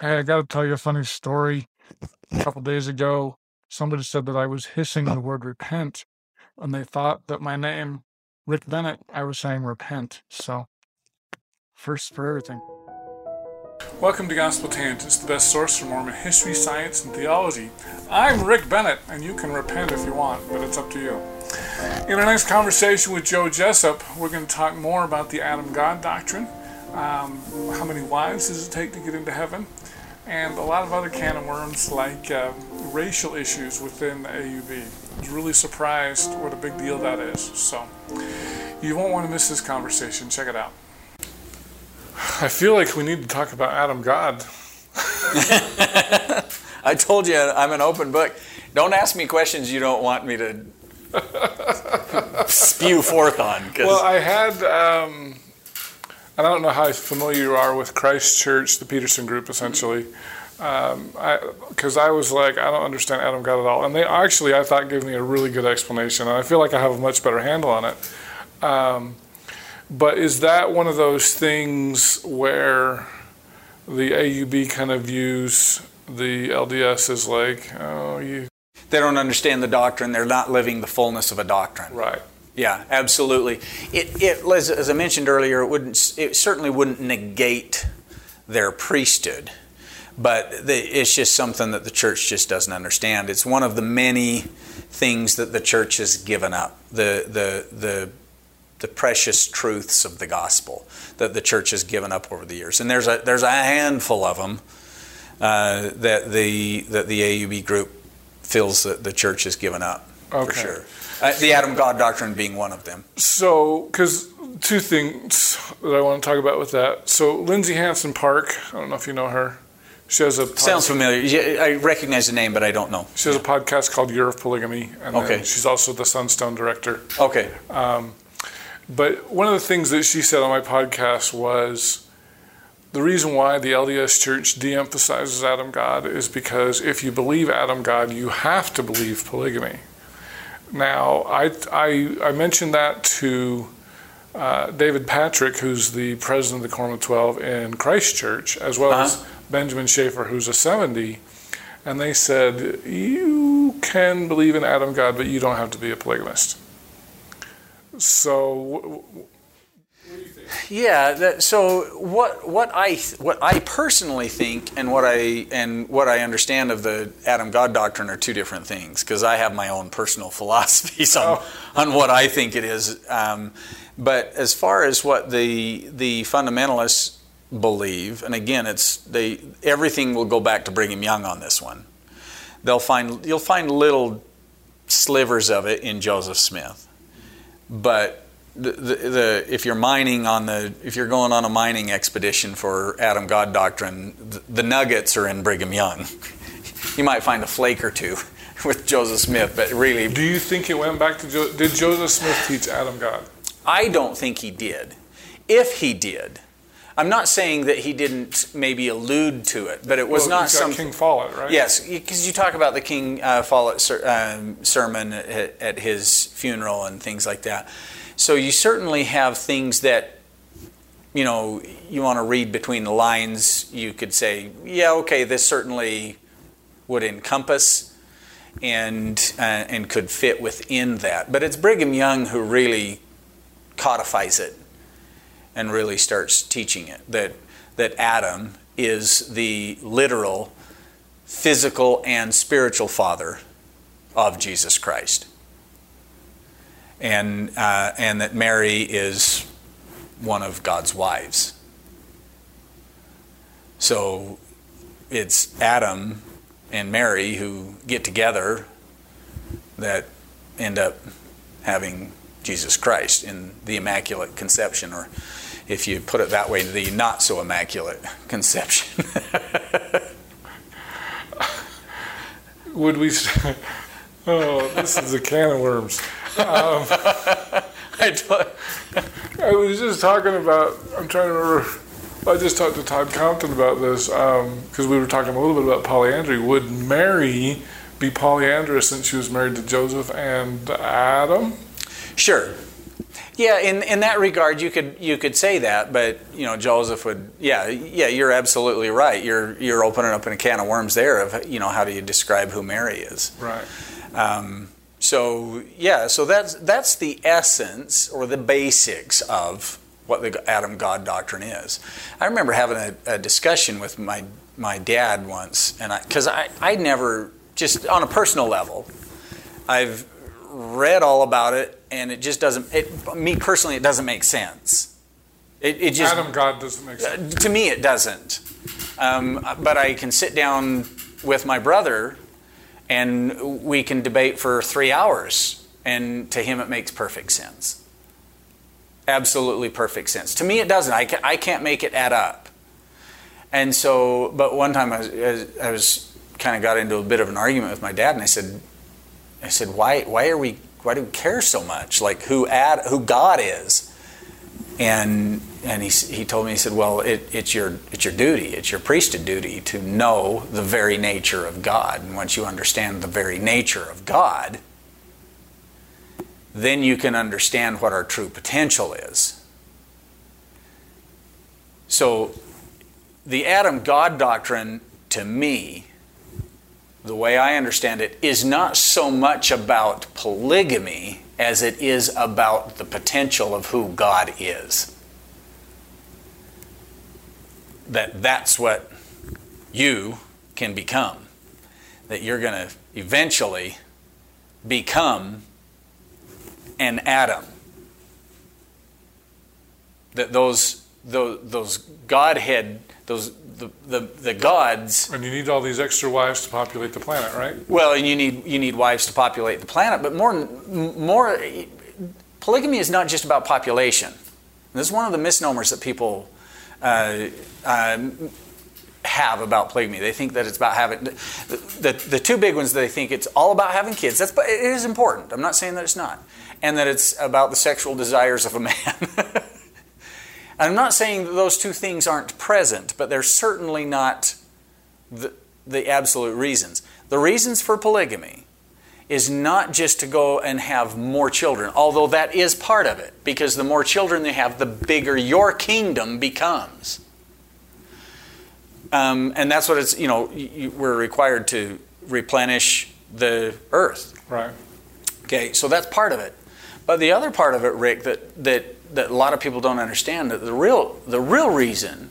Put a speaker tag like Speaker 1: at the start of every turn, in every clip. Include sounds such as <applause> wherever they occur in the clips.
Speaker 1: Hey, I got to tell you a funny story. A couple days ago, somebody said that I was hissing the word repent, and they thought that my name, Rick Bennett, I was saying repent. So, first for everything. Welcome to Gospel Tangents, the best source for Mormon history, science, and theology. I'm Rick Bennett, and you can repent if you want, but it's up to you. In our next conversation with Joe Jessup, we're going to talk more about the Adam God doctrine. Um, how many wives does it take to get into heaven? And a lot of other can of worms like uh, racial issues within the AUB. I was really surprised what a big deal that is. So you won't want to miss this conversation. Check it out. I feel like we need to talk about Adam God. <laughs>
Speaker 2: I told you I'm an open book. Don't ask me questions you don't want me to <laughs> spew forth on.
Speaker 1: Well, I had. Um, I don't know how familiar you are with Christ Church, the Peterson Group, essentially. Because um, I, I, was like, I don't understand Adam God at all. And they actually, I thought, gave me a really good explanation. And I feel like I have a much better handle on it. Um, but is that one of those things where the AUB kind of views the LDS as like, oh, you.
Speaker 2: They don't understand the doctrine. They're not living the fullness of a doctrine.
Speaker 1: Right.
Speaker 2: Yeah, absolutely. It, it as, as I mentioned earlier, it wouldn't. It certainly wouldn't negate their priesthood, but the, it's just something that the church just doesn't understand. It's one of the many things that the church has given up. The the the the precious truths of the gospel that the church has given up over the years, and there's a there's a handful of them uh, that the that the AUB group feels that the church has given up okay. for sure. Uh, the Adam God doctrine being one of them.
Speaker 1: So, because two things that I want to talk about with that. So, Lindsay Hansen Park, I don't know if you know her. She has a
Speaker 2: sounds familiar. I recognize the name, but I don't know.
Speaker 1: She has yeah. a podcast called Year of Polygamy, and okay. she's also the Sunstone director.
Speaker 2: Okay. Um,
Speaker 1: but one of the things that she said on my podcast was the reason why the LDS Church de-emphasizes Adam God is because if you believe Adam God, you have to believe polygamy. Now, I, I, I mentioned that to uh, David Patrick, who's the president of the of 12 in Christ Church, as well uh-huh. as Benjamin Schaefer, who's a 70. And they said, You can believe in Adam God, but you don't have to be a polygamist. So,
Speaker 2: yeah. That, so what what I what I personally think and what I and what I understand of the Adam God doctrine are two different things because I have my own personal <laughs> philosophies on oh. on what I think it is. Um, but as far as what the the fundamentalists believe, and again, it's they everything will go back to Brigham Young on this one. They'll find you'll find little slivers of it in Joseph Smith, but the, the, the, if you're mining on the if you're going on a mining expedition for Adam God doctrine, the, the nuggets are in Brigham Young. <laughs> you might find a flake or two <laughs> with Joseph Smith, but really,
Speaker 1: do you think it went back to jo- did Joseph Smith teach Adam God?
Speaker 2: I don't think he did. If he did, I'm not saying that he didn't maybe allude to it, but it was
Speaker 1: well,
Speaker 2: not some
Speaker 1: King Follett, right?
Speaker 2: Yes, because you talk about the King uh, Follett ser- um, sermon at, at his funeral and things like that. So you certainly have things that you know you want to read between the lines. You could say, yeah, okay, this certainly would encompass and uh, and could fit within that. But it's Brigham Young who really codifies it and really starts teaching it that that Adam is the literal physical and spiritual father of Jesus Christ and, uh, and that Mary is one of God's wives. So it's Adam and Mary who get together that end up having Jesus Christ in the Immaculate Conception, or if you put it that way, the not so immaculate <laughs> conception.
Speaker 1: Would we? <laughs> Oh, this is a can of worms. Um, <laughs> I, I was just talking about, I'm trying to remember, I just talked to Todd Compton about this because um, we were talking a little bit about polyandry. Would Mary be polyandrous since she was married to Joseph and Adam?
Speaker 2: Sure. Yeah, in, in that regard, you could you could say that, but you know, Joseph would. Yeah, yeah, you're absolutely right. You're you're opening up a can of worms there of you know how do you describe who Mary is?
Speaker 1: Right.
Speaker 2: Um, so yeah, so that's that's the essence or the basics of what the Adam God doctrine is. I remember having a, a discussion with my my dad once, and I because I I never just on a personal level, I've read all about it, and it just doesn't. It, me personally, it doesn't make sense. It, it just
Speaker 1: Adam God doesn't make sense.
Speaker 2: to me, it doesn't. Um, but I can sit down with my brother, and we can debate for three hours, and to him, it makes perfect sense. Absolutely perfect sense. To me, it doesn't. I, ca- I can't make it add up. And so, but one time I was, I was kind of got into a bit of an argument with my dad, and I said, I said, why, why are we, why do we care so much? Like who ad, who God is? And and he, he told me, he said, well, it, it's your it's your duty, it's your priesthood duty to know the very nature of God. And once you understand the very nature of God, then you can understand what our true potential is. So, the Adam God doctrine, to me, the way I understand it, is not so much about polygamy as it is about the potential of who God is. That that's what you can become. That you're going to eventually become an Adam. That those those, those Godhead those the, the, the gods.
Speaker 1: And you need all these extra wives to populate the planet, right?
Speaker 2: well and you need you need wives to populate the planet but more more polygamy is not just about population. This is one of the misnomers that people uh, um, have about polygamy. They think that it's about having the, the, the two big ones they think it's all about having kids that's but it is important. I'm not saying that it's not. And that it's about the sexual desires of a man <laughs> I'm not saying that those two things aren't present, but they're certainly not the, the absolute reasons. The reasons for polygamy is not just to go and have more children, although that is part of it, because the more children you have, the bigger your kingdom becomes. Um, and that's what it's, you know, you, we're required to replenish the earth.
Speaker 1: Right.
Speaker 2: Okay, so that's part of it. But the other part of it, Rick, that, that, that a lot of people don't understand, that the real, the real reason,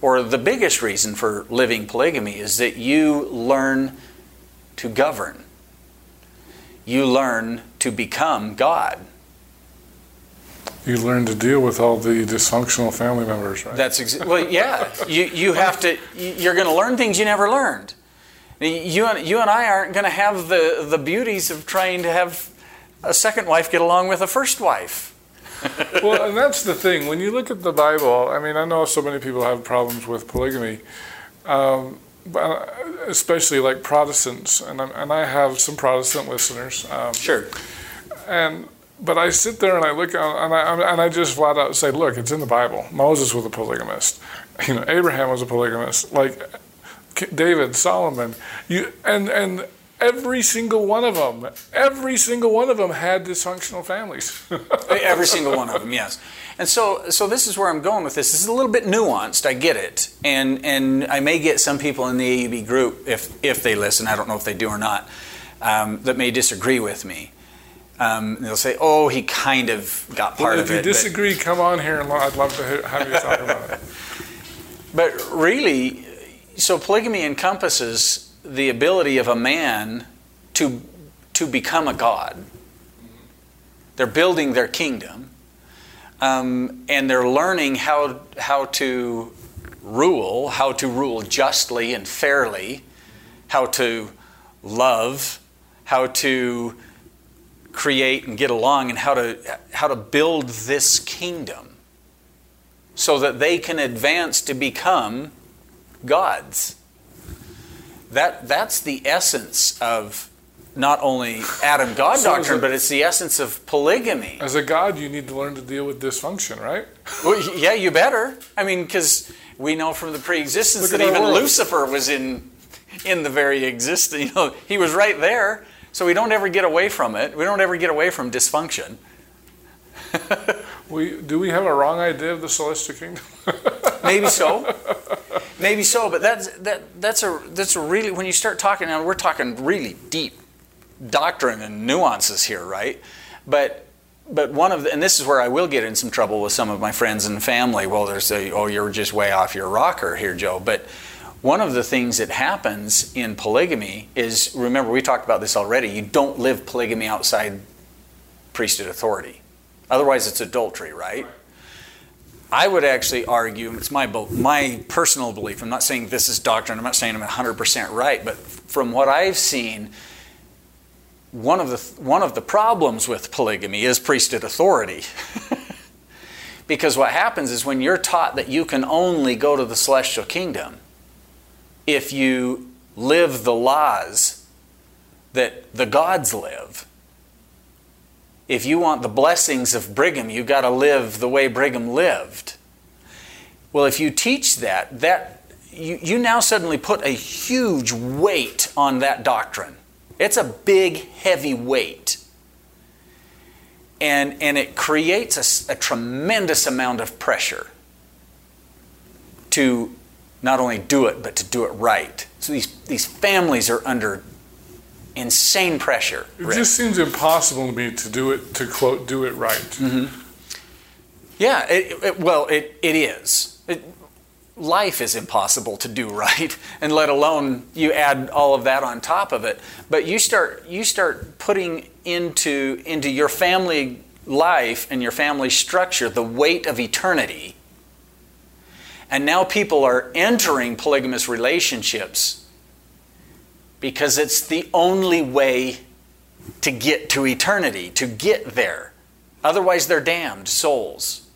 Speaker 2: or the biggest reason for living polygamy, is that you learn to govern. You learn to become God.
Speaker 1: You learn to deal with all the dysfunctional family members, right?
Speaker 2: That's exa- well, yeah. You you have to. You're going to learn things you never learned. You and you and I aren't going to have the the beauties of trying to have a second wife get along with a first wife.
Speaker 1: Well, and that's the thing. When you look at the Bible, I mean, I know so many people have problems with polygamy, um, but especially like Protestants, and, i and I have some Protestant listeners. Um,
Speaker 2: Sure.
Speaker 1: and but I sit there and I look and I and I just flat out say, look, it's in the Bible. Moses was a polygamist. You know, Abraham was a polygamist. Like David, Solomon. You and and every single one of them, every single one of them had dysfunctional families. <laughs>
Speaker 2: Every single one of them, yes. And so, so this is where I'm going with this. This is a little bit nuanced. I get it, and and I may get some people in the AUB group, if if they listen, I don't know if they do or not, um, that may disagree with me. Um, they'll say, "Oh, he kind of got part
Speaker 1: if
Speaker 2: of it."
Speaker 1: If you
Speaker 2: it." but-
Speaker 1: disagree, come on here and I'd love to have you talk about it. <laughs>
Speaker 2: But really, so polygamy encompasses the ability of a man to, to become a god. They're building their kingdom, um, and they're learning how, how to rule, how to rule justly and fairly, how to love, how to create and get along, and how to, how to build this kingdom so that they can advance to become gods. That, that's the essence of not only Adam God
Speaker 1: So
Speaker 2: doctrine,
Speaker 1: it-
Speaker 2: but it's the essence of polygamy.
Speaker 1: As a god, you need to learn to deal with dysfunction, right?
Speaker 2: Well, yeah, you better. I mean, because we know from the pre-existence
Speaker 1: Look
Speaker 2: that even
Speaker 1: world.
Speaker 2: Lucifer was in in the very existence. <laughs> You know, he was right there. So we don't ever get away from it. We don't ever get away from dysfunction. <laughs>
Speaker 1: we do we have a wrong idea of the celestial kingdom? <laughs>
Speaker 2: Maybe so. Maybe so, but that's that that's a that's a really when you start talking now we're talking really deep doctrine and nuances here, right? But but one of the, and this is where I will get in some trouble with some of my friends and family. Well, they say, "Oh, you're just way off your rocker here, Joe." But one of the things that happens in polygamy is remember we talked about this already. You don't live polygamy outside priesthood authority. Otherwise, it's adultery, right? I would actually argue, it's my, my personal belief, I'm not saying this is doctrine, I'm not saying I'm 100% right, but from what I've seen, one of the, one of the problems with polygamy is priesthood authority. <laughs> because what happens is when you're taught that you can only go to the celestial kingdom if you live the laws that the gods live, if you want the blessings of Brigham, you've got to live the way Brigham lived. Well, if you teach that, that you, you now suddenly put a huge weight on that doctrine. It's a big, heavy weight. And, and it creates a, a tremendous amount of pressure to not only do it, but to do it right. So these, these families are under insane pressure.
Speaker 1: It just seems impossible to me to do it, to quote, do it right.
Speaker 2: Mm-hmm. Yeah, it, it, well, it, it is. It, life is impossible to do <laughs> right, and let alone you add all of that on top of it. But you start, you start putting into, into your family life and your family structure the weight of eternity. And now people are entering polygamous relationships because it's the only way to get to eternity, to get there. Otherwise, they're damned souls.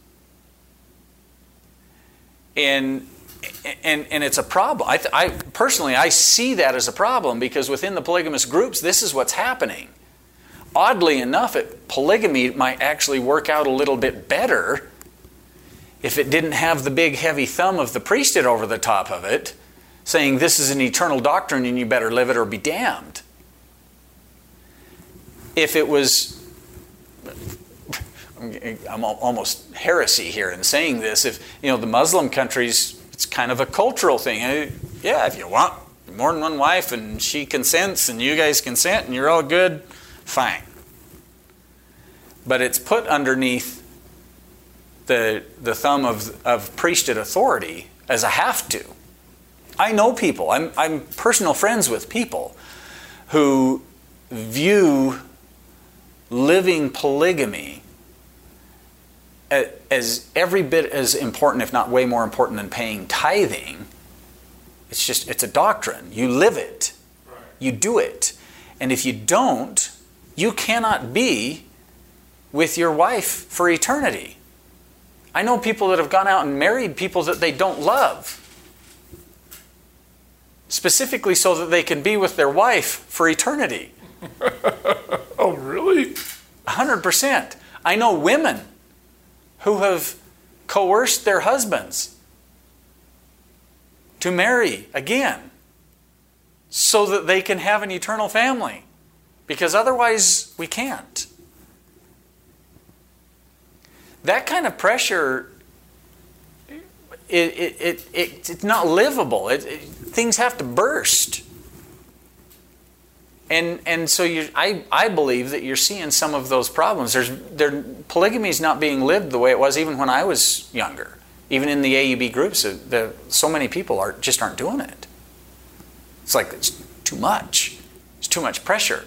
Speaker 2: And, and, and it's a problem. I, I, personally, I see that as a problem because within the polygamous groups, this is what's happening. Oddly enough, it, polygamy might actually work out a little bit better if it didn't have the big heavy thumb of the priesthood over the top of it saying this is an eternal doctrine and you better live it or be damned. If it was, I'm almost heresy here in saying this, if, you know, the Muslim countries, it's kind of a cultural thing. Uh, yeah, if you want more than one wife and she consents and you guys consent and you're all good, fine. But it's put underneath the, the thumb of, of priesthood authority as a have to. I know people, I'm, I'm personal friends with people who view living polygamy as every bit as important, if not way more important, than paying tithing. It's just, it's a doctrine. You live it, you do it. And if you don't, you cannot be with your wife for eternity. I know people that have gone out and married people that they don't love specifically so that they can be with their wife for eternity. <laughs>
Speaker 1: oh, really?
Speaker 2: 100%. I know women who have coerced their husbands to marry again so that they can have an eternal family because otherwise we can't. That kind of pressure it, it, it, it, it's not livable. It, it, things have to burst. And, and so you, I, I believe that you're seeing some of those problems. There's, there, polygamy is not being lived the way it was even when I was younger. Even in the AUB groups, uh, the, so many people are, just aren't doing it. It's like it's too much. It's too much pressure.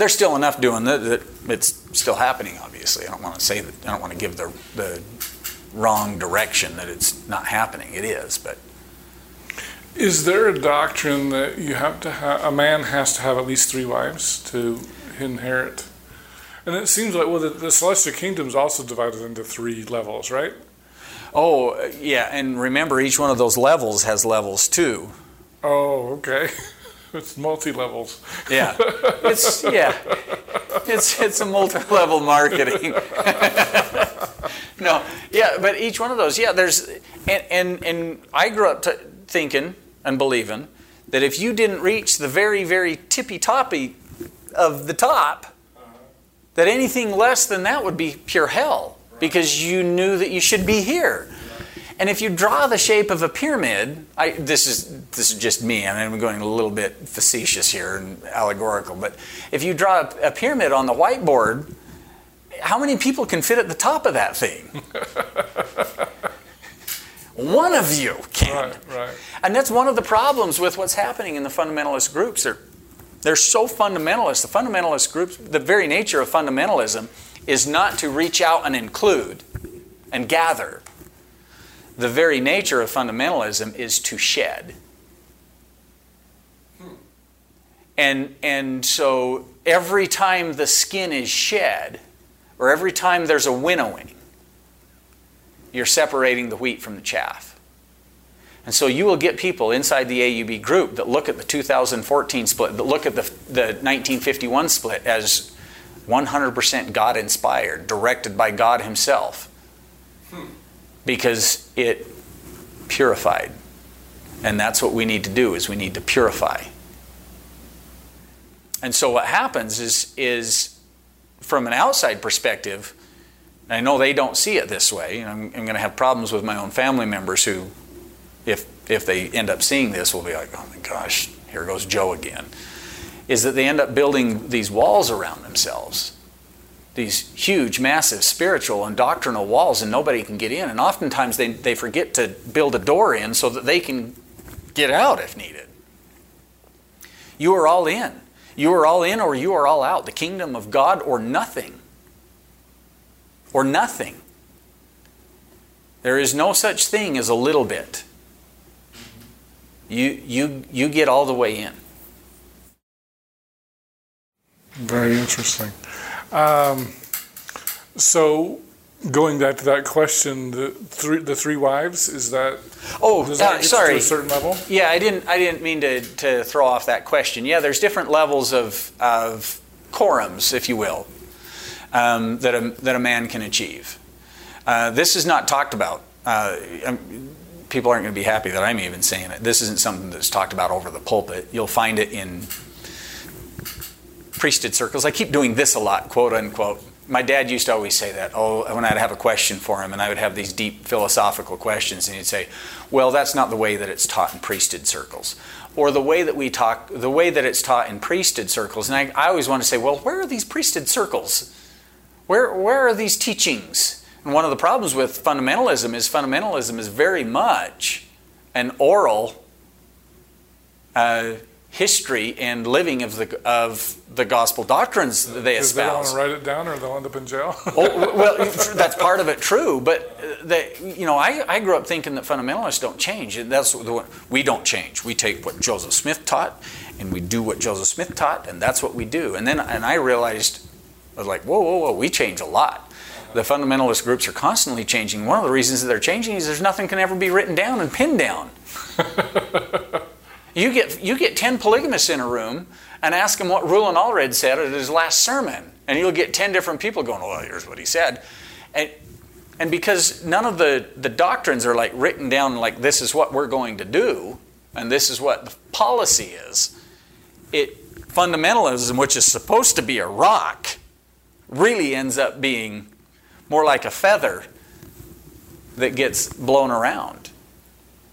Speaker 2: There's still enough doing that, that it's still happening, obviously. I don't want to say that, I don't want to give the, the wrong direction that it's not happening. It is, but.
Speaker 1: Is there a doctrine that you have to have, a man has to have at least three wives to inherit? And it seems like, well, the, the celestial kingdom is also divided into three levels, right?
Speaker 2: Oh, yeah, and remember, each one of those levels has levels too.
Speaker 1: Oh, okay. <laughs> It's multi levels.
Speaker 2: Yeah, it's yeah, it's it's a multi level marketing. <laughs> no, yeah, but each one of those, yeah, there's and and, and I grew up t- thinking and believing that if you didn't reach the very very tippy toppy of the top, That anything less than that would be pure hell because you knew that you should be here. And if you draw the shape of a pyramid, I, this is this is just me, and I'm going a little bit facetious here and allegorical. But if you draw a, a pyramid on the whiteboard, how many people can fit at the top of that thing? <laughs> one of you can.
Speaker 1: Right, right.
Speaker 2: And that's one of the problems with what's happening in the fundamentalist groups. They're, they're so fundamentalist. The fundamentalist groups, the very nature of fundamentalism is not to reach out and include and gather. The very nature of fundamentalism is to shed. And, and so every time the skin is shed, or every time there's a winnowing, you're separating the wheat from the chaff. And so you will get people inside the AUB group that look at the 2014 split, that look at the, the 1951 split as 100% God inspired, directed by God Himself, hmm. Because it purified. And that's what we need to do is we need to purify. And so what happens is, is from an outside perspective, I know they don't see it this way. I'm, I'm going to have problems with my own family members who, if if they end up seeing this, will be like, oh my gosh, here goes Joe again. Is that they end up building these walls around themselves, these huge, massive spiritual and doctrinal walls, and nobody can get in. And oftentimes they, they forget to build a door in so that they can get out if needed. You are all in. You are all in or you are all out. The kingdom of God or nothing or nothing. There is no such thing as a little bit. You, you, you get all the way in.
Speaker 1: Very interesting. Um, so, going back to that question, the three the three wives is that?
Speaker 2: Oh,
Speaker 1: that
Speaker 2: uh, sorry.
Speaker 1: To a certain level.
Speaker 2: Yeah, I didn't. I didn't mean to, to throw off that question. Yeah, there's different levels of of quorums, if you will, um, that a that a man can achieve. Uh, this is not talked about. Uh, um, people aren't going to be happy that I'm even saying it. This isn't something that's talked about over the pulpit. You'll find it in priesthood circles. I keep doing this a lot, quote unquote. My dad used to always say that. Oh, when I'd have a question for him, and I would have these deep philosophical questions, and he'd say, "Well, that's not the way that it's taught in priesthood circles." or the way that we talk, the way that it's taught in priesthood circles. And I, I always want to say, well, where are these priesthood circles? Where, where are these teachings? And one of the problems with fundamentalism is fundamentalism is very much an oral uh, history and living of the of the gospel doctrines that they
Speaker 1: Because they don't
Speaker 2: espouse.
Speaker 1: write it down, or they'll end up in jail.
Speaker 2: oh, <laughs> well, <laughs> that's part of it, true. But uh, that you know, I, I grew up thinking that fundamentalists don't change. And that's the one, we don't change. We take what Joseph Smith taught, and we do what Joseph Smith taught, and that's what we do. And then and I realized, I was like, whoa, whoa, whoa, we change a lot. The fundamentalist groups are constantly changing. One of the reasons that they're changing is there's nothing can ever be written down and pinned down. <laughs> You get you get ten polygamists in a room and ask them what Rulon Allred said at his last sermon, and you'll get ten different people going, "Well, here's what he said," and and because none of the the doctrines are like written down like this is what we're going to do, and this is what the policy is. It fundamentalism, which is supposed to be a rock, really ends up being more like a feather that gets blown around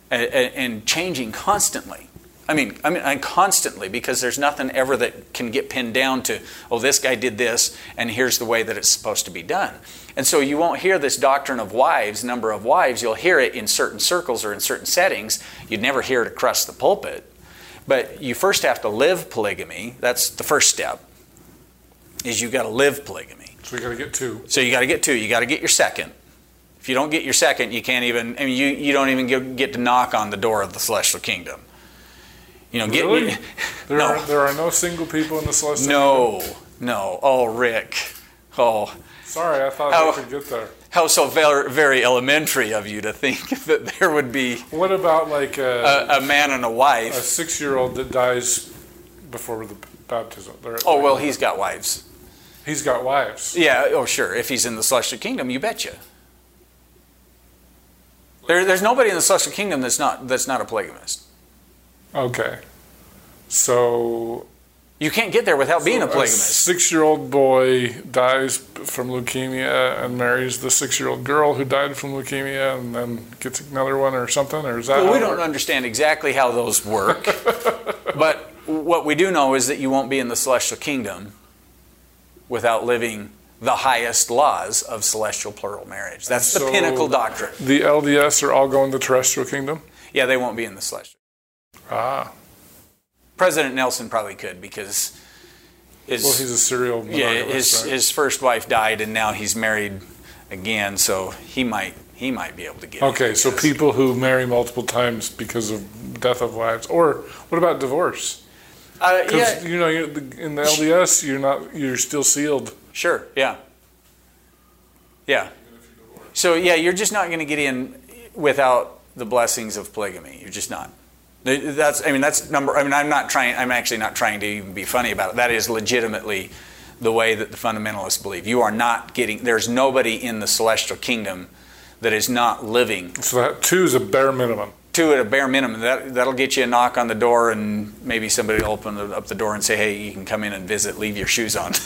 Speaker 2: and, and changing constantly. I mean, I mean, and constantly because there's nothing ever that can get pinned down to, oh, this guy did this, and here's the way that it's supposed to be done. And so you won't hear this doctrine of wives, number of wives. You'll hear it in certain circles or in certain settings. You'd never hear it across the pulpit. But you first have to live polygamy. That's the first step. Is you got to live polygamy.
Speaker 1: so we got to get two.
Speaker 2: So you got to get two. You got to get your second. If you don't get your second, you can't even. I mean, you, you don't even get to knock on the door of the celestial kingdom. You know,
Speaker 1: Really?
Speaker 2: get
Speaker 1: There
Speaker 2: no,
Speaker 1: are there are no single people in the celestial. Kingdom.
Speaker 2: No, no. Oh, Rick. Oh.
Speaker 1: Sorry, I thought
Speaker 2: How-
Speaker 1: we could get there.
Speaker 2: how so very, very elementary of you to think <laughs> that there would be
Speaker 1: What about like a,
Speaker 2: a, a man and a wife?
Speaker 1: a six-year-old that dies before the baptism? They're-
Speaker 2: Oh well, he's got wives.
Speaker 1: he's got wives.
Speaker 2: Yeah. Oh sure. If he's in the celestial kingdom, you betcha. There, there's nobody in the celestial kingdom that's not that's not a polygamist.
Speaker 1: Okay, so
Speaker 2: You can't get there without being a
Speaker 1: A six-year-old boy dies from leukemia and marries the six-year-old girl who died from leukemia, and then gets another one or something, or is that?
Speaker 2: Well, we don't understand exactly how those work, <laughs> but what we do know is that you won't be in the celestial kingdom without living the highest laws of celestial plural marriage. That's the pinnacle doctrine.
Speaker 1: The LDS are all going to the terrestrial kingdom.
Speaker 2: Yeah, they won't be in the celestial.
Speaker 1: Ah,
Speaker 2: President Nelson probably could because his
Speaker 1: well, he's a serial.
Speaker 2: yeah his
Speaker 1: right?
Speaker 2: his first wife died and now he's married again, so he might he might be able to get. it,
Speaker 1: Okay, so people who marry multiple times because of death of wives, or what about divorce?
Speaker 2: Uh,
Speaker 1: Because
Speaker 2: yeah,
Speaker 1: you know, in the LDS, you're not, you're still sealed.
Speaker 2: Sure. Yeah. Yeah. So yeah, you're just not going to get in without the blessings of polygamy. You're just not. That's. I mean, that's number. I mean, I'm not trying. I'm actually not trying to even be funny about it. That is legitimately the way that the fundamentalists believe. You are not getting. There's nobody in the celestial kingdom that is not living
Speaker 1: So that two is a bare minimum.
Speaker 2: two at a bare minimum. That that'll get you a knock on the door, and maybe somebody will open up the door and say, "Hey, you can come in and visit. Leave your shoes on." <laughs>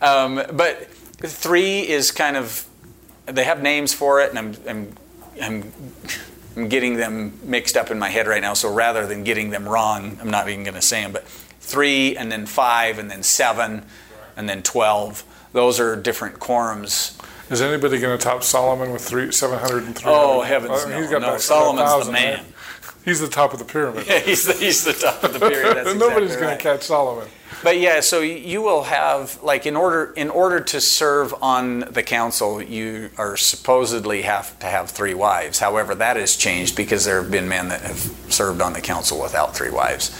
Speaker 2: um, but three is kind of they have names for it, and I'm I'm I'm. I'm getting them mixed up in my head right now, so rather than getting them wrong, I'm not even going to say them. But three, and then five, and then seven, and then twelve. Those are different quorums
Speaker 1: Is anybody going to top Solomon with three, 700 and 300?
Speaker 2: Oh, heavens,
Speaker 1: Uh,
Speaker 2: no.
Speaker 1: He's got
Speaker 2: No,
Speaker 1: about
Speaker 2: Solomon's the man.
Speaker 1: right? He's the top of the pyramid.
Speaker 2: Yeah, <laughs> he's, the, he's the top of the <laughs> pyramid. That's
Speaker 1: Nobody's
Speaker 2: exactly
Speaker 1: going
Speaker 2: right.
Speaker 1: to catch Solomon.
Speaker 2: But yeah, so you will have like in order in order to serve on the council, you are supposedly have to have three wives. However, that has changed because there have been men that have served on the council without three wives.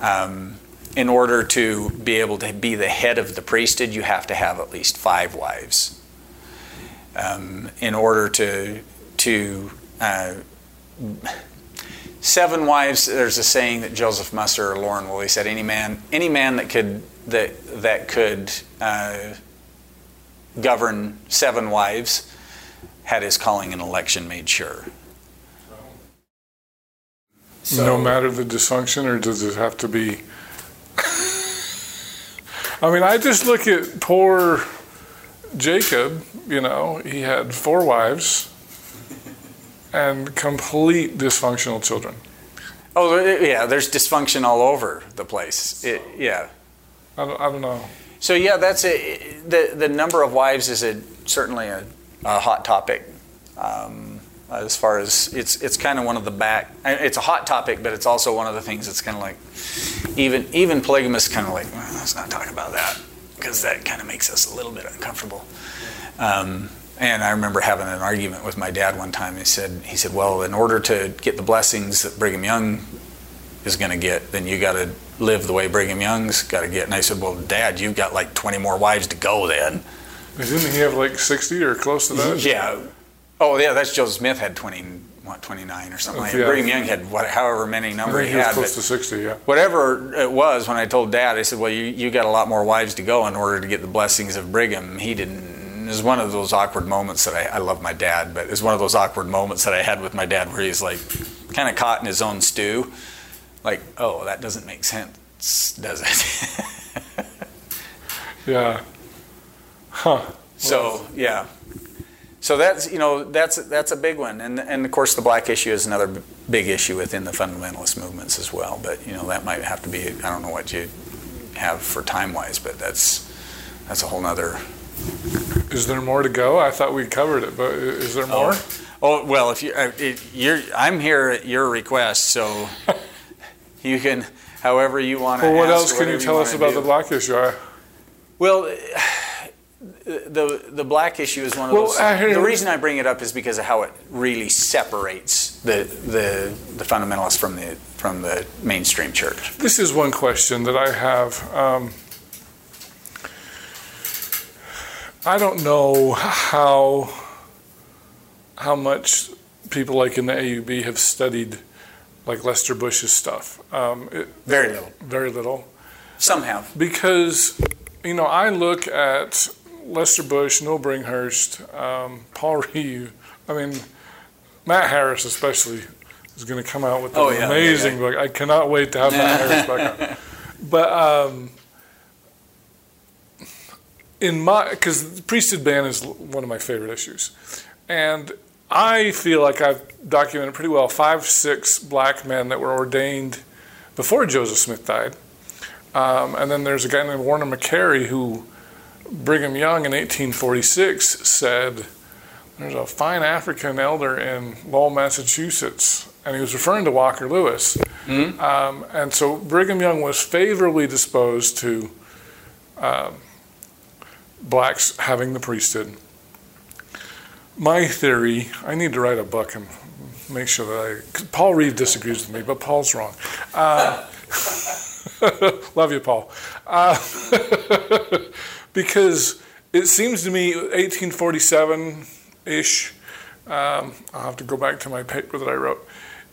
Speaker 2: Um, in order to be able to be the head of the priesthood, you have to have at least five wives. Um, in order to to uh, seven wives there's a saying that joseph musser or lorin woolley said any man any man that could that that could uh, govern seven wives had his calling and election made sure So,
Speaker 1: no matter the dysfunction, or does it have to be? I mean, I just look at poor Jacob. You know, he had four wives and complete dysfunctional children.
Speaker 2: oh yeah there's dysfunction all over the place it, yeah
Speaker 1: I don't, I don't know.
Speaker 2: so yeah that's a the the number of wives is a certainly a, a hot topic um, as far as it's it's kind of one of the back it's a hot topic but it's also one of the things that's kind of like even even polygamists kind of like well, let's not talk about that because that kind of makes us a little bit uncomfortable um, and I remember having an argument with my dad one time. He said, he said, well, in order to get the blessings that Brigham Young is going to get, then you got to live the way Brigham Young's got to get. And I said, well, Dad, you've got like 20 more wives to go then.
Speaker 1: Didn't he have like 60 or close to that? <laughs>
Speaker 2: Yeah. Oh, yeah, that's Joseph Smith had 20, what, 29 or something like that.
Speaker 1: Yeah.
Speaker 2: Brigham Young had what, however many number he
Speaker 1: he was
Speaker 2: had.
Speaker 1: close to 60, yeah.
Speaker 2: whatever it was when I told Dad, I said, "Well, you you got a lot more wives to go in order to get the blessings of Brigham." He didn't. It was one of those awkward moments that I, I love my dad, but it's one of those awkward moments that I had with my dad where he's like, kind of caught in his own stew, like, "Oh, that doesn't make sense, does it?" <laughs>
Speaker 1: Yeah. Huh.
Speaker 2: so yeah. So that's you know that's that's a big one, and and of course the black issue is another b- big issue within the fundamentalist movements as well. But you know that might have to be I don't know what you have for time wise, but that's that's a whole nother.
Speaker 1: Is there more to go? I thought we covered it, but is there more?
Speaker 2: Oh well, if you uh, if you're I'm here at your request, so <laughs> you can however you want to.
Speaker 1: Well, what else can you tell us about
Speaker 2: do.
Speaker 1: the black issue? I,
Speaker 2: Well, <sighs> the the black issue is one of
Speaker 1: Well,
Speaker 2: those. The reason I bring it up is because of how it really separates the the the fundamentalists from the from the mainstream church.
Speaker 1: This is one question that I have. Um, I don't know how how much people like in the AUB have studied like Lester Bush's stuff. Um, it,
Speaker 2: Very little.
Speaker 1: very little,
Speaker 2: Some have.
Speaker 1: because you know I look at Lester Bush, Newell Bringhurst, um, Paul Reeve. I mean, Matt Harris especially is going to come out with an
Speaker 2: Oh, yeah,
Speaker 1: amazing
Speaker 2: yeah,
Speaker 1: book. I cannot wait to have that Harris back on. <laughs> But um, in my because priesthood ban is one of my favorite issues, and I feel like I've documented pretty well five, six black men that were ordained before Joseph Smith died, um, and then there's a guy named Warner McCary who Brigham Young in 1846 said there's a fine African elder in Lowell, Massachusetts, and he was referring to Walker Lewis.
Speaker 2: Mm-hmm.
Speaker 1: Um, and so Brigham Young was favorably disposed to um, blacks having the priesthood. My theory, I need to write a book and make sure that I. Paul Reeve disagrees with me, but Paul's wrong. Uh, <laughs> love you, Paul. Uh, <laughs> because it seems to me 1847 ish, um, I'll have to go back to my paper that I wrote.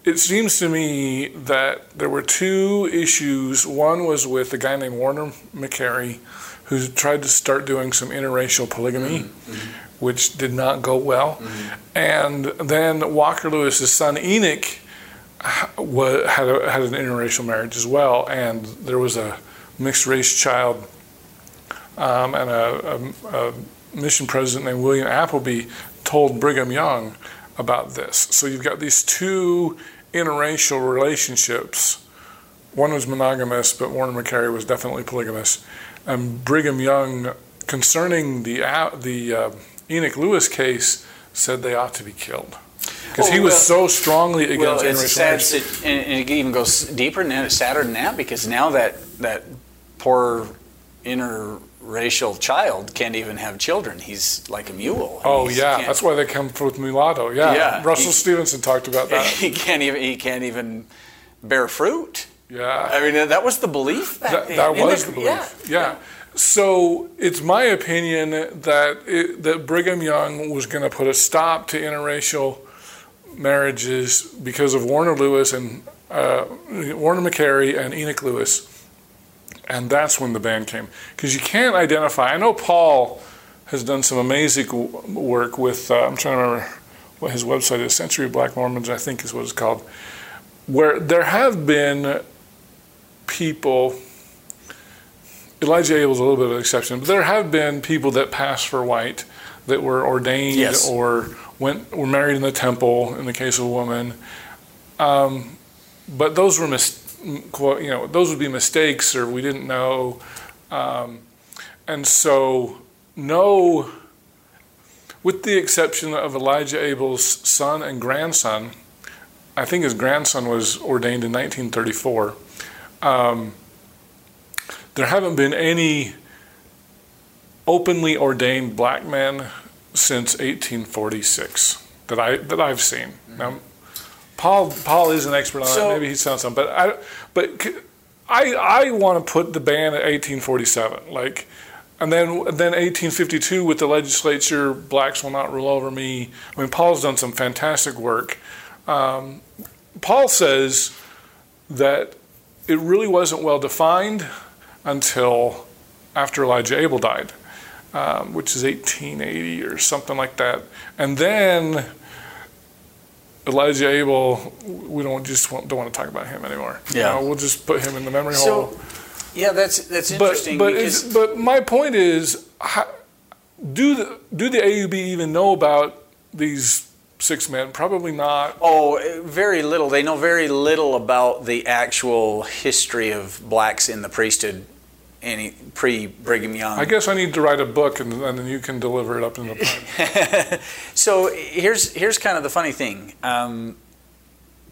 Speaker 1: It seems to me that there were two issues. One was with a guy named Warner McCary, who tried to start doing some interracial polygamy, mm-hmm. Mm-hmm. which did not go well. Mm-hmm. And then Walker Lewis's son Enoch had, a, had an interracial marriage as well, and there was a mixed race child um, and a, a, a mission president named William Appleby told Brigham Young about this. So you've got these two interracial relationships. One was monogamous, but Warner McCary was definitely polygamous. And Brigham Young, concerning the uh, the uh, Enoch Lewis case, said they ought to be killed because he
Speaker 2: Oh,
Speaker 1: was
Speaker 2: well-
Speaker 1: so strongly
Speaker 2: Well,
Speaker 1: against
Speaker 2: it's
Speaker 1: interracial
Speaker 2: sad,
Speaker 1: marriage.
Speaker 2: sit- and it even goes deeper than that, it's sadder than that because now that that poor interracial child can't even have children. He's like a mule.
Speaker 1: Oh yeah, that's why they come with mulatto. Yeah,
Speaker 2: Yeah,
Speaker 1: Russell
Speaker 2: he-
Speaker 1: Stevenson talked about that. <laughs>
Speaker 2: he can't even he can't even bear fruit.
Speaker 1: Yeah,
Speaker 2: I mean, that was the belief back
Speaker 1: that,
Speaker 2: then.
Speaker 1: that was
Speaker 2: it?
Speaker 1: the belief. Yeah. So it's my opinion that it, that Brigham Young was going to put a stop to interracial marriages because of Warner Lewis and uh, Warner McCary and Enoch Lewis, and that's when the ban came. Because you can't identify. I know Paul has done some amazing work with. Uh, I'm trying to remember what his website is. Century of Black Mormons, I think, is what it's called. Where there have been people. Elijah Abel Abel's a little bit of an exception, but there have been people that passed for white that were ordained
Speaker 2: Yes.
Speaker 1: or went were married in the temple. In the case of a woman, um, but those were mis- quote, you know those would be mistakes or we didn't know, um, and so no. With the exception of Elijah Abel's son and grandson, I think his grandson was ordained in 1934. Um, there haven't been any openly ordained black men since 1846 that I that I've seen. Now, Paul Paul is an expert on
Speaker 2: So-
Speaker 1: that. Maybe he's found some, but I but I I want to put the ban at 1847, like. And then, then 1852 with the legislature, blacks will not rule over me. I mean, Paul's done some fantastic work. Um, Paul says that it really wasn't well defined until after Elijah Abel died, um, which is 1880 or something like that. And then Elijah Abel, we don't just want, don't want to talk about him anymore. You
Speaker 2: Yeah.
Speaker 1: know, we'll just put him in the memory
Speaker 2: So,
Speaker 1: hole.
Speaker 2: yeah, that's that's
Speaker 1: But
Speaker 2: interesting
Speaker 1: but is, but my point is, how, do the do the AUB even know about these six men? Probably not.
Speaker 2: Oh, very little. They know very little about the actual history of blacks in the priesthood, any pre Brigham Young.
Speaker 1: I guess I need to write a book and, and then you can deliver it up in the pine. <laughs>
Speaker 2: so here's here's kind of the funny thing. Um,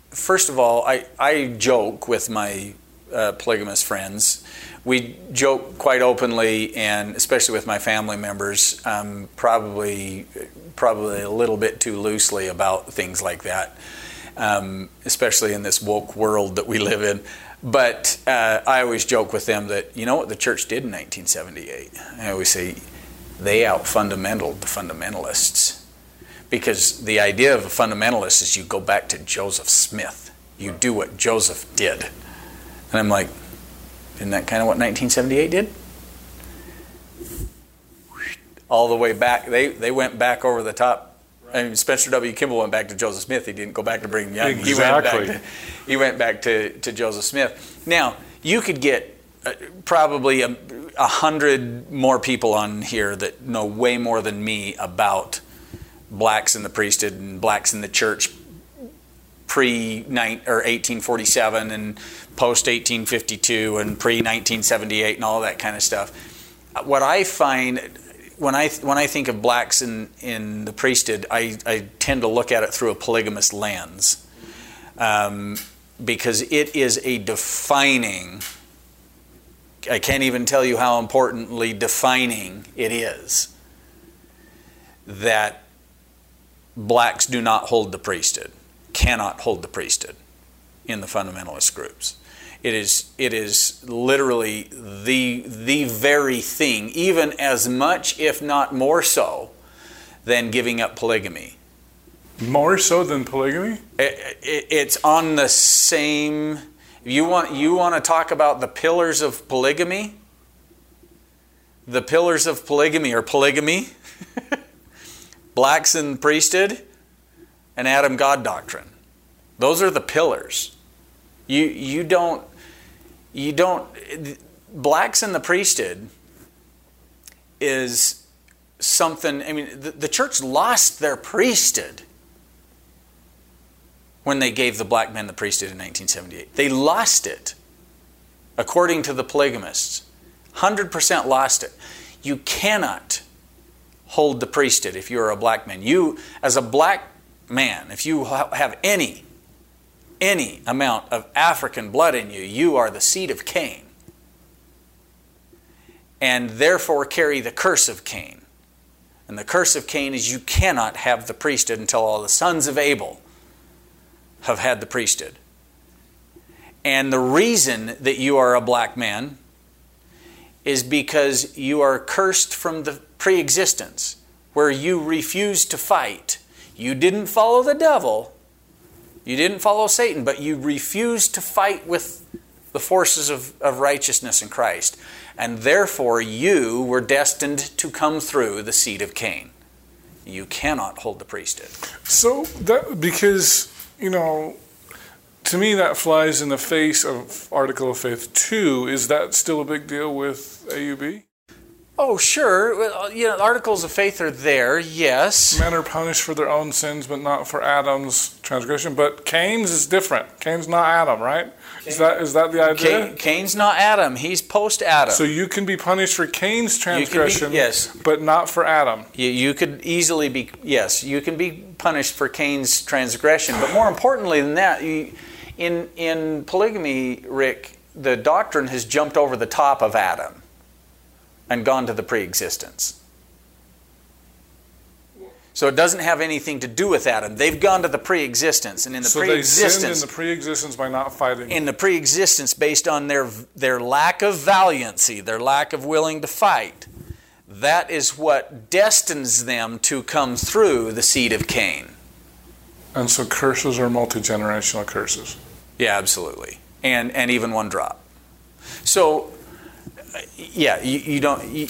Speaker 2: first of all, I I joke with my uh, polygamous friends. We joke quite openly, and especially with my family members, um, probably probably a little bit too loosely about things like that, um, especially in this woke world that we live in. But uh, I always joke with them that you know what the church did in 1978. I always say they out fundamentaled the fundamentalists because the idea of a fundamentalist is you go back to Joseph Smith. You do what Joseph did. And I'm like, isn't that kind of what 1978 did? All the way back. They, they went back over the top I mean, Spencer W. Kimball went back to Joseph Smith. He didn't go back to Brigham Young.
Speaker 1: Exactly.
Speaker 2: He went back to, he went back to, to Joseph Smith. Now, you could get uh, probably a, a hundred more people on here that know way more than me about blacks in the priesthood and blacks in the church pre or 1847 and post 1852 and pre 1978 and all that kind of stuff. What I find when I when I think of blacks in in the priesthood, I, I tend to look at it through a polygamous lens, um, because it is a defining. I can't even tell you how importantly defining it is that blacks do not hold the priesthood, cannot hold the priesthood in the fundamentalist groups. It is, it is literally the, the very thing, even as much, if not more so, than giving up polygamy.
Speaker 1: More so than polygamy?
Speaker 2: It, it, it's on the same. You want, you want to talk about the pillars of polygamy? The pillars of polygamy are polygamy, <laughs> blacks in priesthood, and Adam God doctrine. Those are the pillars. You, you don't you don't blacks in the priesthood is something i mean the, the, church lost their priesthood when they gave the black men the priesthood in 1978 they lost it according to the polygamists. 100% lost it. You cannot hold the priesthood if you're a black man. You as a black man if you have any any amount of African blood in you, you are the seed of Cain. And therefore carry the curse of Cain. And the curse of Cain is you cannot have the priesthood until all the sons of Abel have had the priesthood. And the reason that you are a black man is because you are cursed from the pre existence, where you refused to fight. You didn't follow the devil, you didn't follow Satan, but you refused to fight with the forces of, of righteousness in Christ. And therefore, you were destined to come through the seed of Cain. You cannot hold the priesthood.
Speaker 1: So, that, because, you know, to me that flies in the face of Article of Faith 2. Is that still a big deal with AUB?
Speaker 2: Oh, sure. Well, uh, you know, articles of faith are there, yes.
Speaker 1: Men are punished for their own sins, but not for Adam's transgression. But Cain's is different. Cain's not Adam, right? Is that is that the idea?
Speaker 2: Cain, Cain's not Adam. He's post Adam.
Speaker 1: So you can be punished for Cain's transgression,
Speaker 2: be, yes,
Speaker 1: but not for Adam.
Speaker 2: You, you could easily be yes. You can be punished for Cain's transgression, but more importantly than that, you, in in polygamy, Rick, the doctrine has jumped over the top of Adam and gone to the pre-existence. So it doesn't have anything to do with Adam. They've gone to the pre-existence, and in the
Speaker 1: so
Speaker 2: pre-existence,
Speaker 1: in the pre-existence by not fighting.
Speaker 2: In the pre-existence, based on their their lack of valiancy, their lack of willing to fight, that is what destines them to come through the seed of Cain.
Speaker 1: And so curses are multi generational curses.
Speaker 2: Yeah, absolutely, and and even one drop. So yeah, you, you don't. You,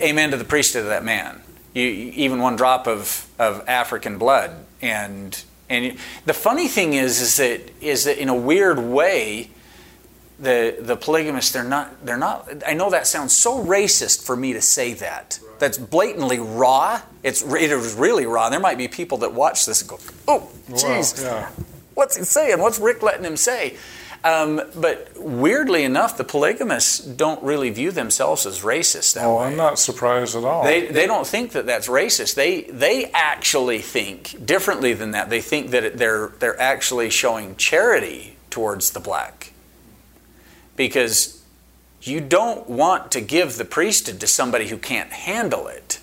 Speaker 2: amen to the priesthood of that man. You, even one drop of, of African blood, and and the funny thing is, is that is that in a weird way, the the polygamists they're not they're not. I know that sounds so racist for me to say that. That's blatantly raw. It's it is really raw. There might be people that watch this and go, "Oh, jeez,
Speaker 1: well, yeah.
Speaker 2: what's he saying? What's Rick letting him say?" Um, but weirdly enough, the polygamists don't really view themselves as racist.
Speaker 1: oh,
Speaker 2: way.
Speaker 1: I'm not surprised at all.
Speaker 2: They, they don't think that that's racist. They, they actually think differently than that. They think that they're, they're actually showing charity towards the black. Because you don't want to give the priesthood to somebody who can't handle it.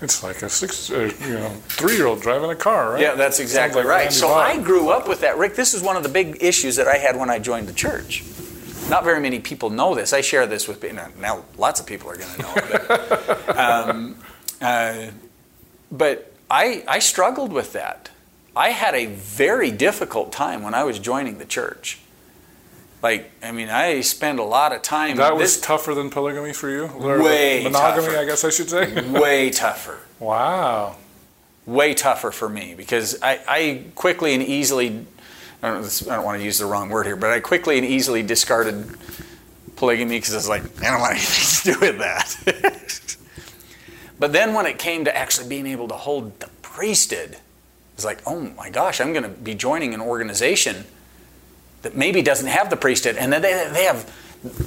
Speaker 1: It's like a six, uh, you know, three-year-old driving a car, right?
Speaker 2: Yeah, that's exactly
Speaker 1: like
Speaker 2: right. So. I grew up with that, Rick. This is one of the big issues that I had when I joined the church. Not very many people know this. I share this with now. Lots of people are going to know it. um, uh, but I, I struggled with that. I had a very difficult time when I was joining the church. Like, I mean, I spend a lot of time.
Speaker 1: That was
Speaker 2: this,
Speaker 1: tougher than polygamy for you?
Speaker 2: Way
Speaker 1: monogamy,
Speaker 2: tougher.
Speaker 1: I guess I should say. <laughs>
Speaker 2: way tougher.
Speaker 1: Wow.
Speaker 2: way tougher for me because I, I quickly and easily, I don't, I don't want to use the wrong word here, but I quickly and easily discarded polygamy because I was like, I don't want anything to do with that. <laughs> but then when it came to actually being able to hold the priesthood, it's like, oh my gosh, I'm going to be joining an organization that maybe doesn't have the priesthood, and then they, they have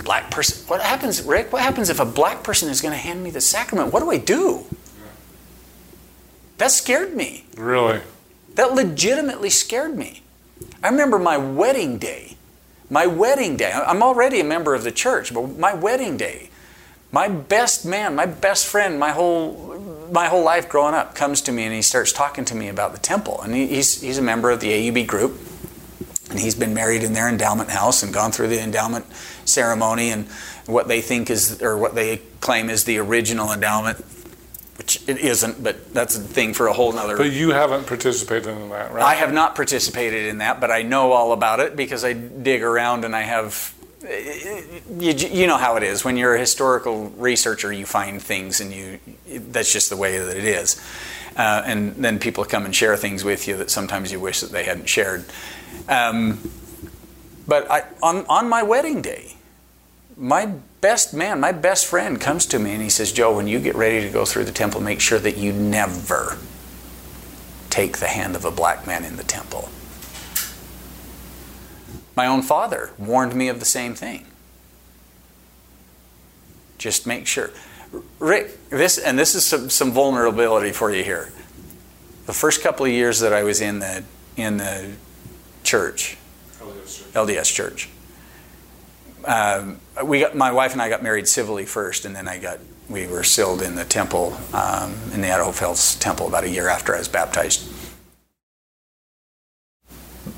Speaker 2: black person. What happens, Rick? What happens if a black person is going to hand me the sacrament? What do I do? That scared me.
Speaker 1: Really?
Speaker 2: That legitimately scared me. I remember my wedding day. My wedding day. I'm already a member of the church, but my wedding day, my best man, my best friend, my whole my whole life growing up comes to me and he starts talking to me about the temple. And he's he's a member of the AUB group, and he's been married in their endowment house and gone through the endowment ceremony and what they think is or what they claim is the original endowment which it isn't, but that's a thing for a whole nother.
Speaker 1: But you haven't participated in that, right?
Speaker 2: I have not participated in that, but I know all about it because I dig around and I have. You, you know how it is when you're a historical researcher, you find things and you that's just the way that it is. Uh, and then people come and share things with you that sometimes you wish that they hadn't shared. Um, but I, on on my wedding day, my best man, my best friend comes to me and he says, Joe, when you get ready to go through the temple, make sure that you never take the hand of a black man in the temple. My own father warned me of the same thing. Just make sure. Rick, this and this is some, some vulnerability for you here. The first couple of years that I was in the in the church, LDS church, LDS church um, we got, my wife and I got married civilly first, and then I got we were sealed in the temple um, in the Falls temple about a year after I was baptized.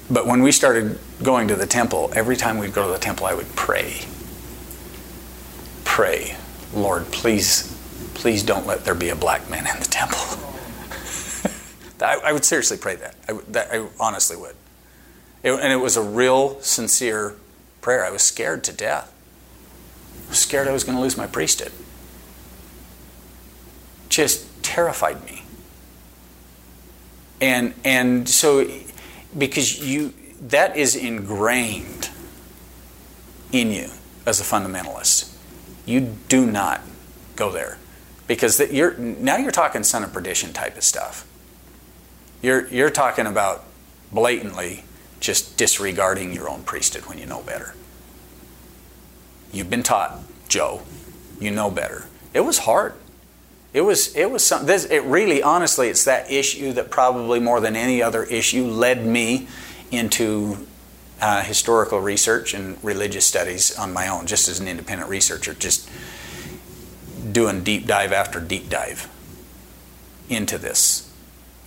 Speaker 2: But when we started going to the temple, every time we'd go to the temple, I would pray. Pray, Lord, please, please don't let there be a black man in the temple. <laughs> I, I, would seriously pray that. I, that, I honestly would. It, and it was a real, sincere prayer. I was scared to death. I was scared I was going to lose my priesthood. Just terrified me. And and so because you that is ingrained in you as a fundamentalist. You do not go there because that you're now you're talking son of perdition type of stuff. You're you're talking about blatantly just disregarding your own priesthood when you know better. You've been taught, Joe. You know better. It was hard. It was it was some, this it really honestly it's that issue that probably more than any other issue led me into uh, historical research and religious studies on my own, just as an independent researcher, just doing deep dive after deep dive into this,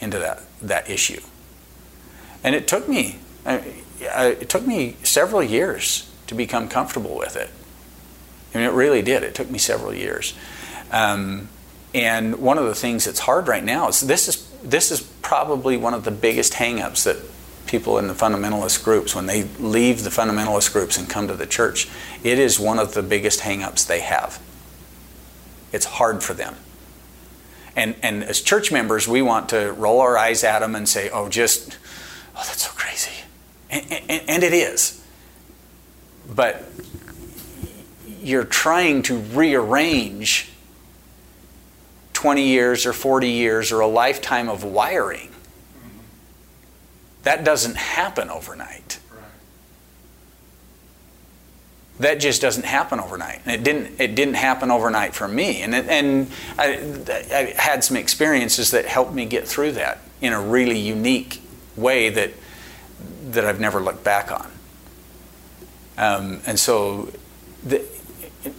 Speaker 2: into that that issue. And it took me it took me several years to become comfortable with it. I mean, it really did. It took me several years. Um, and one of the things that's hard right now is this is this is probably one of the biggest hangups that people in the fundamentalist groups when they leave the fundamentalist groups and come to the church it is one of the biggest hangups they have it's hard for them and and as church members we want to roll our eyes at them and say oh just oh that's so crazy and, and, and it is but you're trying to rearrange 20 years or 40 years or a lifetime of wiring. That doesn't happen overnight. That just doesn't happen overnight. And it didn't, it didn't happen overnight for me. And, it, and I, I had some experiences that helped me get through that in a really unique way that, that I've never looked back on. Um, and so the,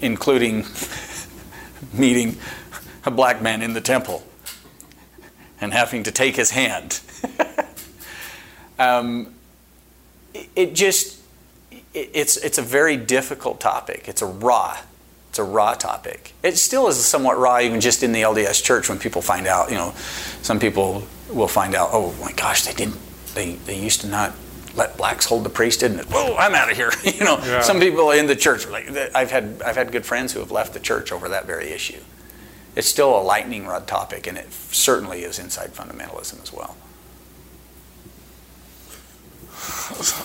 Speaker 2: including <laughs> meeting a black man in the temple and having to take his hand. <laughs> um, it, just it, it's it's a very difficult topic. It's a raw it's a raw topic. It still is somewhat raw, even just in the LDS Church. When people find out, you know, some people will find out. Oh my gosh, they didn't. They they used to not let blacks hold the priesthood and whoa i'm out of here <laughs> you know yeah. some people in the church like i've had i've had good friends who have left the church over that very issue it's still a lightning rod topic, and it certainly is inside fundamentalism as well.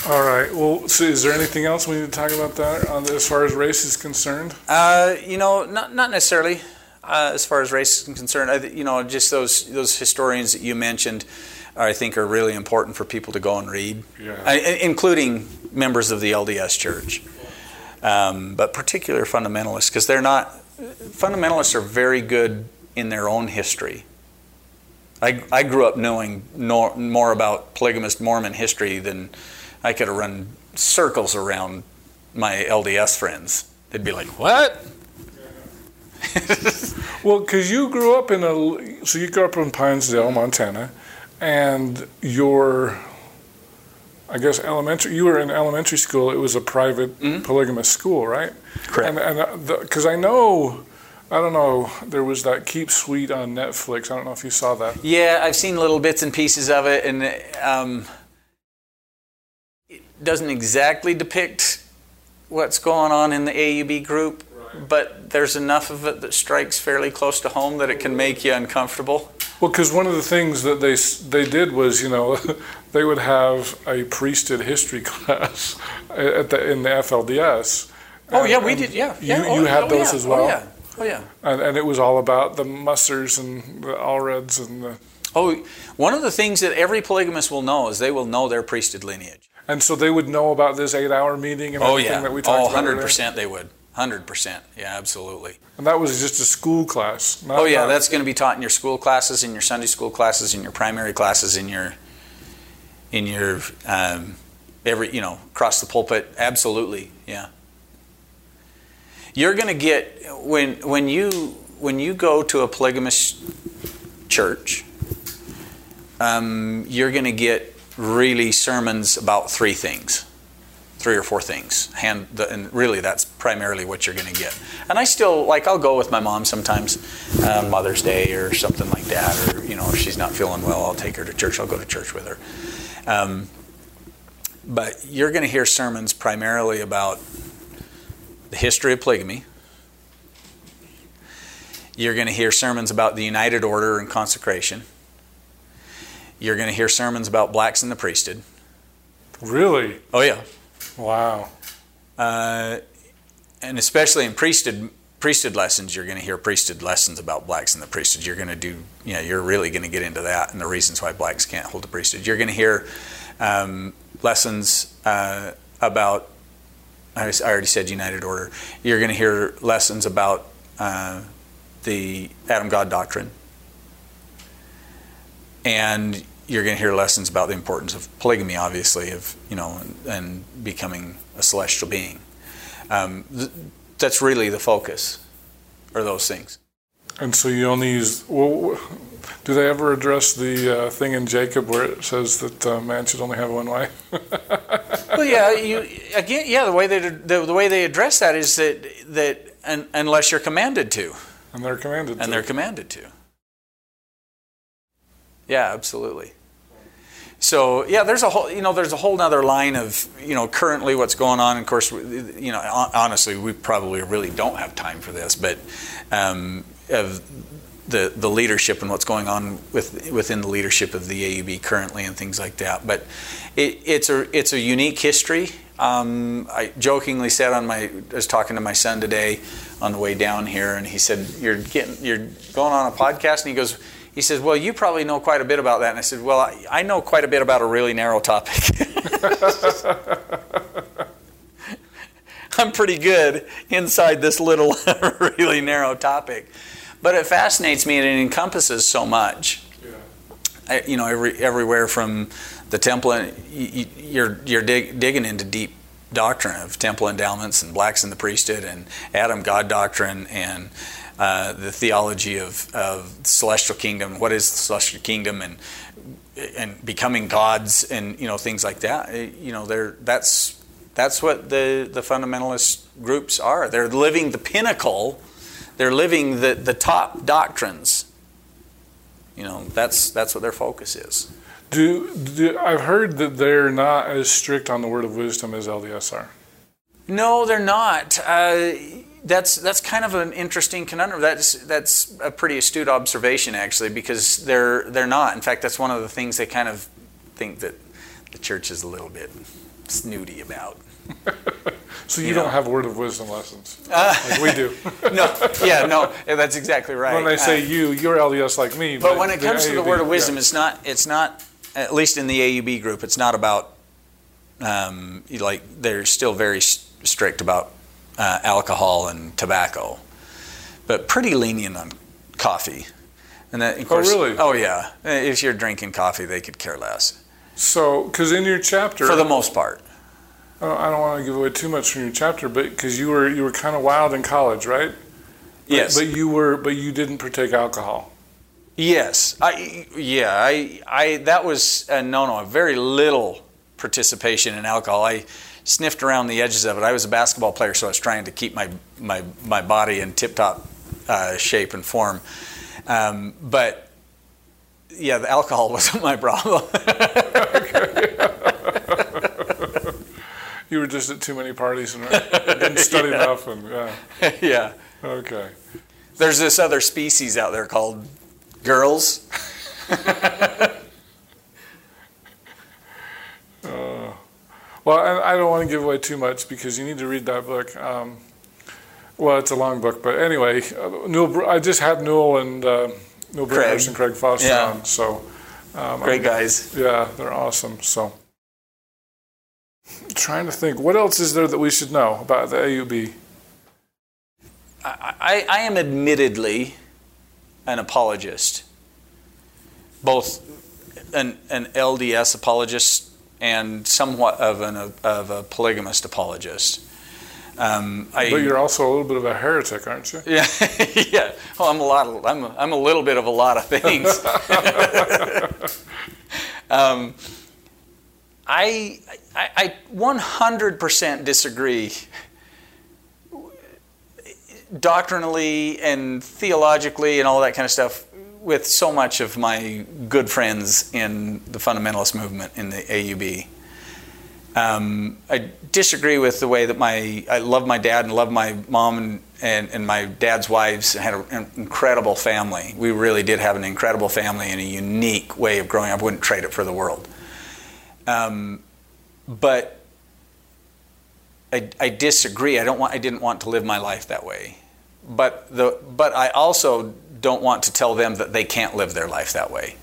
Speaker 2: <sighs>
Speaker 1: All right. Well, so is there anything else we need to talk about that uh, as far as race is concerned?
Speaker 2: Uh, you know, not not necessarily. Uh, as far as race is concerned, I, you know, just those those historians that you mentioned, I think are really important for people to go and read,
Speaker 1: Yeah.
Speaker 2: I, including members of the LDS Church, um, but particular fundamentalists because they're not fundamentalists are very good in their own history. I, I grew up knowing no, more about polygamist Mormon history than I could have run circles around my LDS friends. They'd be like, "What?" <laughs>
Speaker 1: Well, because you grew up in a, so you grew up in Pinesdale, Montana, and your, I guess elementary, you were in elementary school. It was a private polygamous school, right?
Speaker 2: Correct.
Speaker 1: And and because I know, I don't know, there was that Keep Sweet on Netflix. I don't know if you saw that.
Speaker 2: Yeah, I've seen little bits and pieces of it, and um, it doesn't exactly depict what's going on in the AUB group, but there's enough of it that strikes fairly close to home that it can make you uncomfortable.
Speaker 1: Well, because one of the things that they they did was, you know, <laughs> they would have a priesthood history <laughs> class at the in the FLDS.
Speaker 2: Oh yeah, we did. Yeah,
Speaker 1: you
Speaker 2: yeah. oh,
Speaker 1: you had
Speaker 2: oh,
Speaker 1: those
Speaker 2: yeah,
Speaker 1: as oh, well.
Speaker 2: Oh yeah, oh yeah.
Speaker 1: and, and it was all about the Mussers and the Allreds and the,
Speaker 2: Oh, one of the things that every polygamist will know is they will know their priesthood lineage.
Speaker 1: and so they would know about this eight-hour meeting and
Speaker 2: Oh
Speaker 1: everything
Speaker 2: yeah,
Speaker 1: that we talked
Speaker 2: oh,
Speaker 1: about.
Speaker 2: 100
Speaker 1: earlier.
Speaker 2: percent they would. 100 percent. Yeah, absolutely.
Speaker 1: And that was just a school class. Not,
Speaker 2: Oh yeah,
Speaker 1: not-
Speaker 2: that's going to be taught in your school classes, in your Sunday school classes, in your primary classes, in your in your um, every you know across the pulpit. Absolutely, yeah. You're going to get when when you when you go to a polygamous church, um, you're going to get really sermons about three things three or four things. Hand the, and really that's primarily what you're going to get. And i still like i'll go with my mom sometimes on mother's day or something like that or you know if she's not feeling well i'll take her to church. I'll go to church with her. Um, but you're going to hear sermons primarily about the history of polygamy. You're going to hear sermons about the united order and consecration. You're going to hear sermons about blacks in the priesthood.
Speaker 1: Really?
Speaker 2: Oh yeah
Speaker 1: wow.
Speaker 2: uh, and especially in priesthood priesthood lessons, you're going to hear priesthood lessons about blacks in the priesthood. You're going to do, you know, you're really going to get into that and the reasons why blacks can't hold the priesthood. You're going to hear um, lessons uh, about. I already said United Order. You're going to hear lessons about uh, the Adam God doctrine, and you're going to hear lessons about the importance of polygamy, obviously, of you know, and, and becoming a celestial being. Um, th- that's really the focus, or those things.
Speaker 1: And so you only use. Well, do they ever address the uh, thing in Jacob where it says that uh, man should only have one wife? <laughs>
Speaker 2: Well, yeah, you again, yeah. The way they the, the way they address that is that that un, unless you're commanded to,
Speaker 1: and they're commanded.
Speaker 2: and
Speaker 1: to.
Speaker 2: they're commanded to. Yeah, absolutely. So yeah, there's a whole you know there's a whole other line of you know currently what's going on. Of course, you know honestly, we probably really don't have time for this, but um, of the the leadership and what's going on with within the leadership of the AUB currently and things like that. But it, it's a it's a unique history. Um, I jokingly said on my I was talking to my son today on the way down here, and he said, "You're getting you're going on a podcast," and he goes. He says, "Well, you probably know quite a bit about that." And I said, "Well, I, I know quite a bit about a really narrow topic. <laughs> I'm pretty good inside this little, <laughs> really narrow topic, but it fascinates me and it encompasses so much. I, you know, every, everywhere from the temple, and you- you're you're dig, digging into deep doctrine of temple endowments and blacks in the priesthood and Adam God doctrine and uh, the theology of, of celestial kingdom. What is the celestial kingdom and and becoming gods and you know things like that. Eh, You know, they're that's that's what the the fundamentalist groups are. They're living the pinnacle. They're living the the top doctrines. You know, that's that's what their focus is.
Speaker 1: Do, do I've heard that they're not as strict on the word of wisdom as LDS are.
Speaker 2: No, they're not. Uh, That's that's kind of an interesting conundrum. That's that's a pretty astute observation actually, because they're they're not. In fact, that's one of the things they kind of think that the church is a little bit snooty about. <laughs>
Speaker 1: So you,
Speaker 2: You
Speaker 1: don't have word of wisdom lessons <laughs> like we do. <laughs>
Speaker 2: No, yeah, no, that's exactly right.
Speaker 1: when they say
Speaker 2: Uh,
Speaker 1: you, you're LDS like me.
Speaker 2: But when it comes to the word of wisdom,
Speaker 1: yeah.
Speaker 2: it's not. It's not. At least in the AUB group, it's not about. Um, like they're still very strict about uh, alcohol and tobacco, but pretty lenient on coffee. And that, of course, oh,
Speaker 1: really?
Speaker 2: Oh yeah. If you're drinking coffee, they could care less
Speaker 1: so because in your chapter,
Speaker 2: for the most part.
Speaker 1: Oh, I don't want to give away too much from your chapter, but because you were you were kind of wild in college, right?
Speaker 2: Yes.
Speaker 1: But you were, but you didn't partake alcohol.
Speaker 2: Yes, I yeah, I I that was a no no, a very little participation in alcohol. I sniffed around the edges of it. I was a basketball player, so I was trying to keep my my my body in tip top uh, shape and form. Um, but yeah, the alcohol <laughs> wasn't my problem.
Speaker 1: You were just at too many parties and didn't study <laughs>
Speaker 2: Yeah.
Speaker 1: enough, and yeah. <laughs>
Speaker 2: yeah,
Speaker 1: Okay.
Speaker 2: there's this other species out there called girls.
Speaker 1: Well, I, I don't want to give away too much because you need to read that book. Um, well, it's a long book, but anyway, uh, Newell, I just had Newell and uh, Newell
Speaker 2: Craig.
Speaker 1: And Craig Foster
Speaker 2: Yeah.
Speaker 1: on, so um,
Speaker 2: Great guys.
Speaker 1: Yeah, they're awesome. So, trying to think, what else is there that we should know about the AUB?
Speaker 2: I, I am admittedly an apologist, both an, an LDS apologist and somewhat of an of a polygamist apologist. Um, I,
Speaker 1: But you're also a little bit of a heretic, aren't you?
Speaker 2: yeah, <laughs> yeah. Well, I'm a lot. Of, I'm a, I'm a little bit of a lot of things. <laughs> um, I, I I 100% disagree doctrinally and theologically and all that kind of stuff with so much of my good friends in the fundamentalist movement in the AUB. Um, I disagree with the way that my I love my dad and love my mom and, and, and my dad's wives had an incredible family. We really did have an incredible family and a unique way of growing up. I wouldn't trade it for the world. Um, but I, I disagree. I don't want. I didn't want to live my life that way. But the but I also don't want to tell them that they can't live their life that way.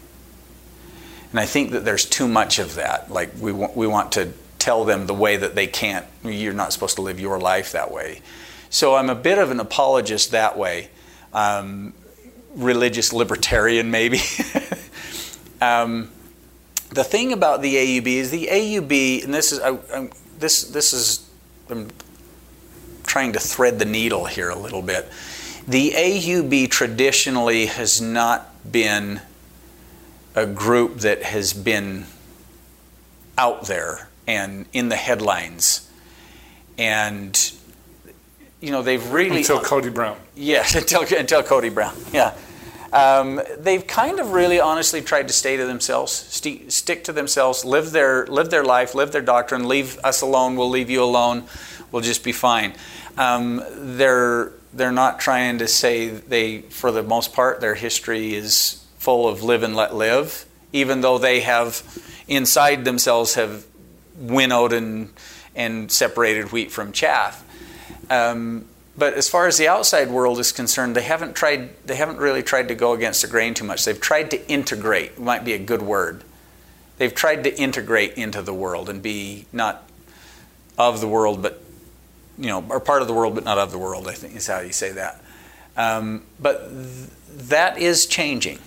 Speaker 2: And I think that there's too much of that. Like we want, we want to tell them the way that they can't. You're not supposed to live your life that way. So I'm a bit of an apologist that way. Um, religious libertarian, maybe. <laughs> um, the thing about the AUB is the AUB, and this is I, this this is I'm trying to thread the needle here a little bit. The AUB traditionally has not been a group that has been out there and in the headlines, and you know they've really
Speaker 1: Until Kody Brown.
Speaker 2: Yes, <laughs> until, until Kody Brown. Yeah. Um, they've kind of really honestly tried to stay to themselves, sti stick to themselves, live their, live their life, live their doctrine, leave us alone, we'll leave you alone, we'll just be fine. Um, they're, they're not trying to say they, for the most part, their history is full of live and let live, even though they have inside themselves have winnowed and, and separated wheat from chaff. Um, but as far as the outside world is concerned, they haven't tried. They haven't really tried to go against the grain too much. They've tried to integrate. Might be a good word. They've tried to integrate into the world and be not of the world, but you know, or part of the world, but not of the world. I think is how you say that. Um, but th- that is changing.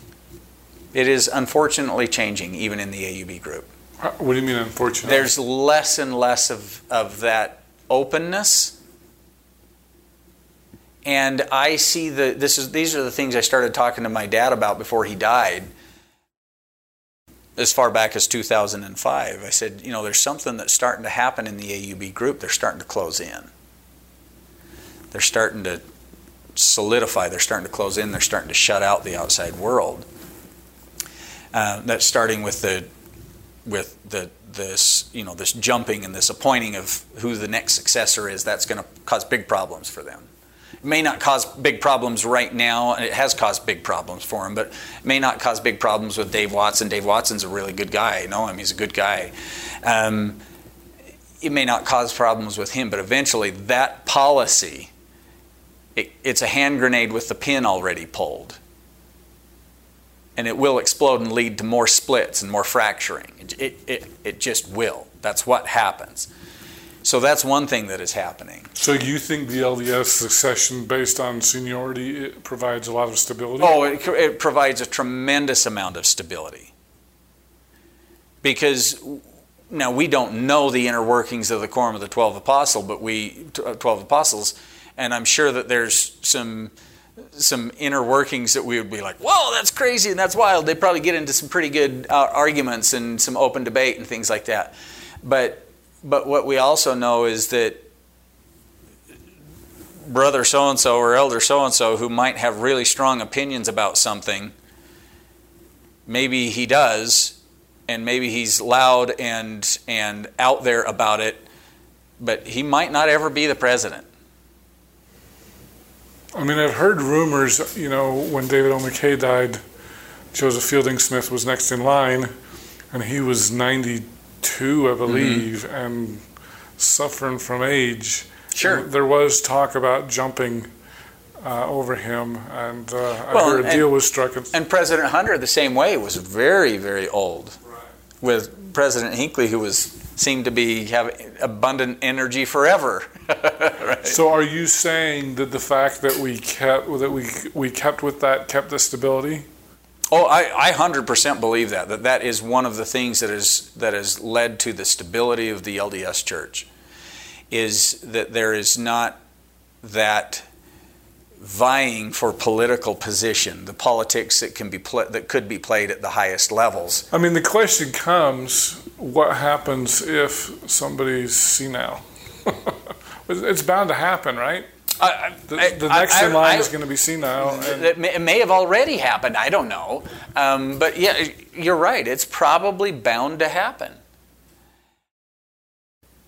Speaker 2: It is unfortunately changing, even in the AUB group.
Speaker 1: Uh, What do you mean, unfortunately?
Speaker 2: There's less and less of, of that openness. And I see the this is these are the things I started talking to my dad about before he died. As far back as 2005, I said, you know, there's something that's starting to happen in the AUB group. They're starting to close in. They're starting to solidify. They're starting to close in. They're starting to shut out the outside world. Uh, that's starting with the with the this you know this jumping and this appointing of who the next successor is. That's going to cause big problems for them. It may not cause big problems right now, and it has caused big problems for him, but it may not cause big problems with Dave Watson. Dave Watson's a really good guy. I know him, he's a good guy. Um, it may not cause problems with him, but eventually that policy, it, it's a hand grenade with the pin already pulled. And it will explode and lead to more splits and more fracturing. It, it, it, it just will. That's what happens. So that's one thing that is happening.
Speaker 1: So you think the LDS succession based on seniority provides a lot of stability?
Speaker 2: Oh, it, it provides a tremendous amount of stability. Because now we don't know the inner workings of the quorum of the 12 apostle, but we 12 uh, apostles, and I'm sure that there's some some inner workings that we would be like, whoa, that's crazy and that's wild. They probably get into some pretty good uh, arguments and some open debate and things like that. But but what we also know is that brother so and so or elder so and so who might have really strong opinions about something, maybe he does, and maybe he's loud and and out there about it, but he might not ever be the president.
Speaker 1: I mean, I've heard rumors, you know, when David O. McKay died, Joseph Fielding Smith was next in line, and he was 90 two, I mm-hmm. believe, mm-hmm. and suffering from age.
Speaker 2: Sure.
Speaker 1: there was talk about jumping uh, over him, and uh, well, I heard a deal was struck.
Speaker 2: And President Hunter, the same way, was very, very old. Right. With President Hinckley, who was seemed to be have abundant energy forever. <laughs>
Speaker 1: right. So, are you saying that the fact that we kept that we we kept with that kept the stability?
Speaker 2: Oh, I, I 100% believe that, that that is one of the things that, is, that has led to the stability of the LDS church, is that there is not that vying for political position, the politics that, can be pl- that could be played at the highest levels.
Speaker 1: I mean, the question comes what happens if somebody's senile? <laughs> it's bound to happen, right? Uh, the, the I, next I, in line I, is going to be senile.
Speaker 2: It may, it may, have already happened. I don't know. Um, but yeah, you're right. It's probably bound to happen.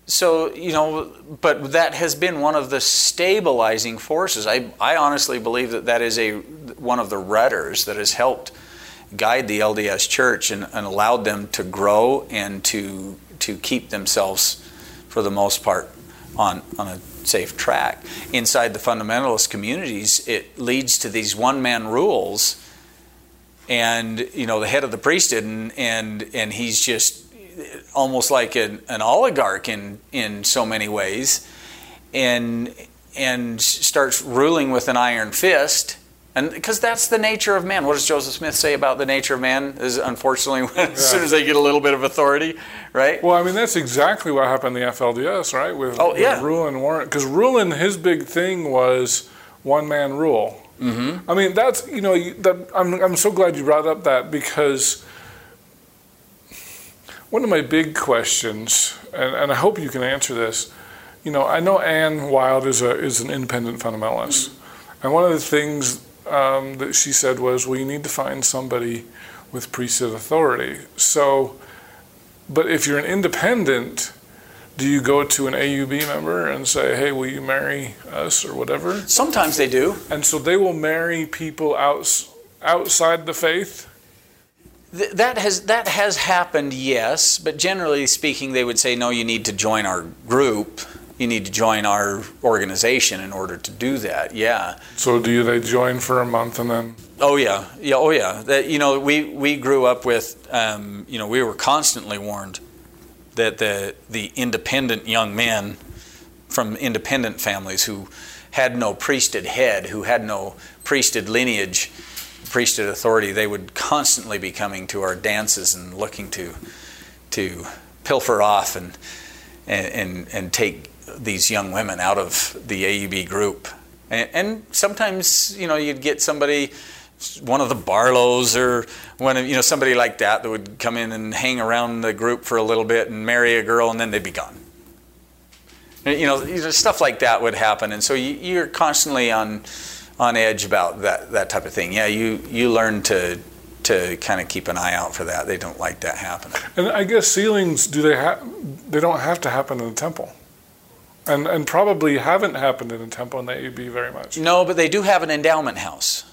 Speaker 2: So, you know, but that has been one of the stabilizing forces. I, I honestly believe that that is a, one of the rudders that has helped guide the LDS church and, and allowed them to grow and to, to keep themselves, for the most part, on, on a safe track. Inside the fundamentalist communities, it leads to these one man rules, and you know the head of the priesthood, and and, and he's just almost like an, an oligarch in in so many ways, and and starts ruling with an iron fist and because that's the nature of man. What does Joseph Smith say about the nature of man? Is unfortunately <laughs> as yeah. soon as they get a little bit of authority, right?
Speaker 1: Well, I mean that's exactly what happened in the FLDS, right? With, oh, yeah. Rulon Warren, because Rulon, his big thing was one man rule. Mm-hmm. I mean that's you know that I'm I'm so glad you brought up that because one of my big questions, and, and I hope you can answer this. You know, I know Anne Wilde is a is an independent fundamentalist, mm-hmm. and one of the things um, that she said was, well, you need to find somebody with priesthood authority. So, but if you're an independent, do you go to an AUB member and say, hey, will you marry us or whatever?
Speaker 2: Sometimes they do.
Speaker 1: And so they will marry people outs, outside the faith?
Speaker 2: That has that has happened, yes, but generally speaking, they would say, no, you need to join our group you need to join our organization in order to do that. Yeah.
Speaker 1: So do you, they join for a month and then?
Speaker 2: Oh yeah, yeah, oh yeah. That you know, we we grew up with, um, you know, we were constantly warned that the the independent young men from independent families who had no priesthood head, who had no priesthood lineage, priesthood authority, they would constantly be coming to our dances and looking to to pilfer off and and and, take these young women out of the AUB group. And, and sometimes, you know, you'd get somebody, one of the Barlows or one of, you know, somebody like that that would come in and hang around the group for a little bit and marry a girl and then they'd be gone. You know, stuff like that would happen. And so you, are constantly on, on edge about that, that type of thing. Yeah, you, you learn to, to kind of keep an eye out for that. They don't like that happening.
Speaker 1: And I guess sealings do they have, they don't have to happen in the temple. and and probably haven't happened in a temple in the AUB very much.
Speaker 2: No, but they do have an endowment house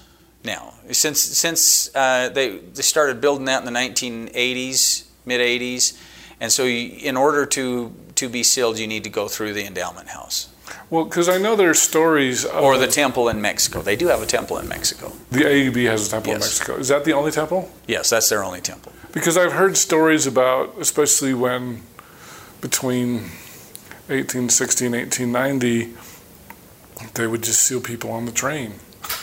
Speaker 2: now. Since since uh, they they started building that in the 1980s, mid 80s, and so you, in order to to be sealed, you need to go through the endowment house.
Speaker 1: Well, because I know there's stories. Of
Speaker 2: or the temple in Mexico. They do have a temple in Mexico.
Speaker 1: The AUB has a temple in Mexico. Is that the only temple?
Speaker 2: Yes, that's their only temple.
Speaker 1: Because I've heard stories about, especially when between 1860 and 1890, they would just seal people on the train.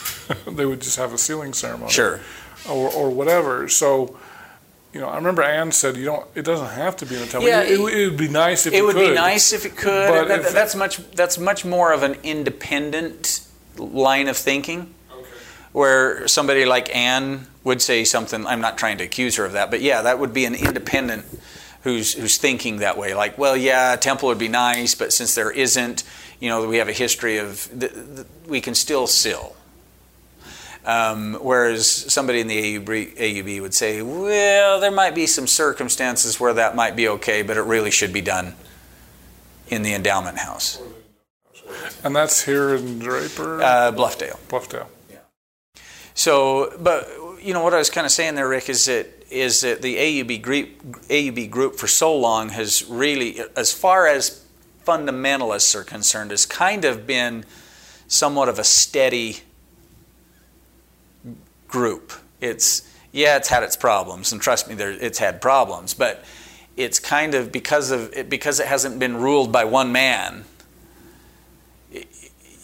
Speaker 1: <laughs> they would just have a sealing ceremony.
Speaker 2: Sure.
Speaker 1: Or, or whatever. So, you know, I remember Anne said, you don't, it doesn't have to be in a temple.
Speaker 2: Yeah,
Speaker 1: it, it, would- it would be nice if
Speaker 2: It
Speaker 1: you
Speaker 2: would
Speaker 1: could.
Speaker 2: be nice if it could.
Speaker 1: But
Speaker 2: That-
Speaker 1: if-
Speaker 2: that's much. That's much more of an independent line of thinking, okay. where somebody like Anne would say something. I'm not trying to accuse her of that, but yeah, that would be an independent who's who's thinking that way. Like, well, yeah, a temple would be nice, but since there isn't, you know, we have a history of th- th- we can still seal. Um, whereas somebody in the AUB, AUB would say, well, there might be some circumstances where that might be okay, but it really should be done in the endowment house,
Speaker 1: And that's here in Draper,
Speaker 2: uh, Bluffdale.
Speaker 1: Bluffdale. Yeah.
Speaker 2: So, but you know what I was kind of saying there, Rick, is that is that the AUB group, AUB group for so long has really, as far as fundamentalists are concerned, has kind of been somewhat of a steady group. It's yeah, it's had its problems, and trust me, there, it's had problems, but it's kind of because of it, because it hasn't been ruled by one man. It,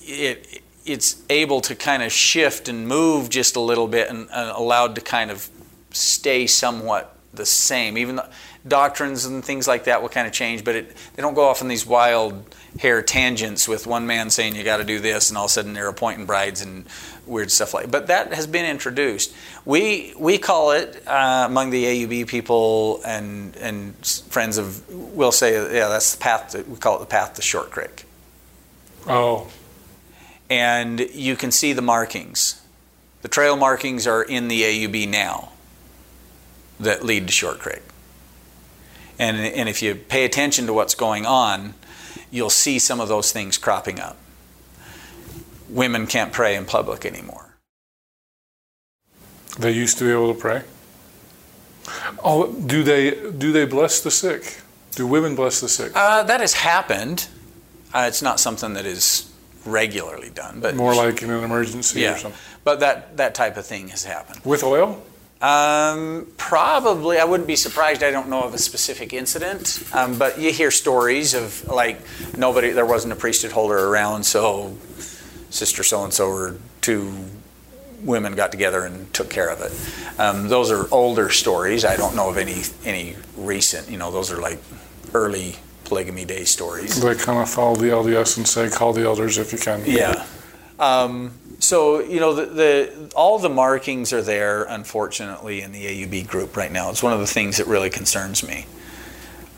Speaker 2: it it's able to kind of shift and move just a little bit, and, and allowed to kind of stay somewhat the same. Even the doctrines and things like that will kind of change, but it, they don't go off in these wild hair tangents with one man saying you got to do this, and all of a sudden they're appointing brides and weird stuff like. But that has been introduced. We we call it uh, among the AUB people and and friends of we'll say yeah that's the path. To, we call it the path to Short Creek,
Speaker 1: Oh,
Speaker 2: and you can see the markings. The trail markings are in the AUB now that lead to Short Creek. And, and if you pay attention to what's going on, you'll see some of those things cropping up. Women can't pray in public anymore.
Speaker 1: they used to be able to pray. Oh, do they do they bless the sick? Do women bless the sick?
Speaker 2: Uh, that has happened. Uh, it's not something that is regularly done, but
Speaker 1: More like in an emergency or something.
Speaker 2: But that that type of thing has happened.
Speaker 1: With oil?
Speaker 2: Um, probably, I wouldn't be surprised. I don't know of a specific incident, um, but you hear stories of like nobody, there wasn't a priesthood holder around, so sister so and so or two women got together and took care of it. Um, those are older stories. I don't know of any any recent. You know, those are like early polygamy day stories.
Speaker 1: They kind of follow the LDS and say, call the elders if you can.
Speaker 2: Yeah. Um, so you know the, the all the markings are there. Unfortunately, in the AUB group right now, it's one of the things that really concerns me.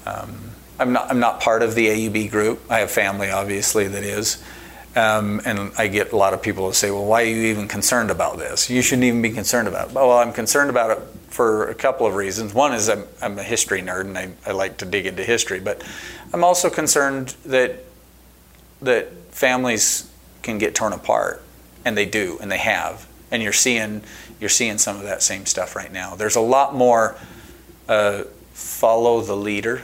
Speaker 2: Um, I'm not I'm not part of the AUB group. I have family, obviously, that is. Um, and I get a lot of people who say, "Well, why are you even concerned about this? You shouldn't even be concerned about it." Well, I'm concerned about it for a couple of reasons. One is I'm, I'm a history nerd and I, I like to dig into history, but I'm also concerned that that families can get torn apart, and they do, and they have, and you're seeing you're seeing some of that same stuff right now. There's a lot more uh, follow the leader.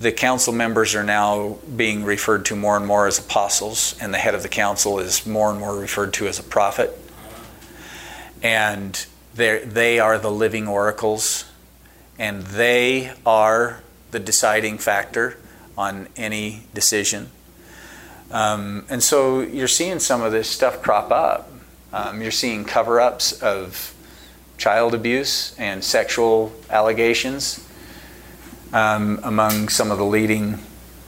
Speaker 2: The council members are now being referred to more and more as apostles, and the head of the council is more and more referred to as a prophet. And they they are the living oracles, and they are the deciding factor on any decision. Um, and so you're seeing some of this stuff crop up. Um, you're seeing cover ups of child abuse and sexual allegations um, among some of the leading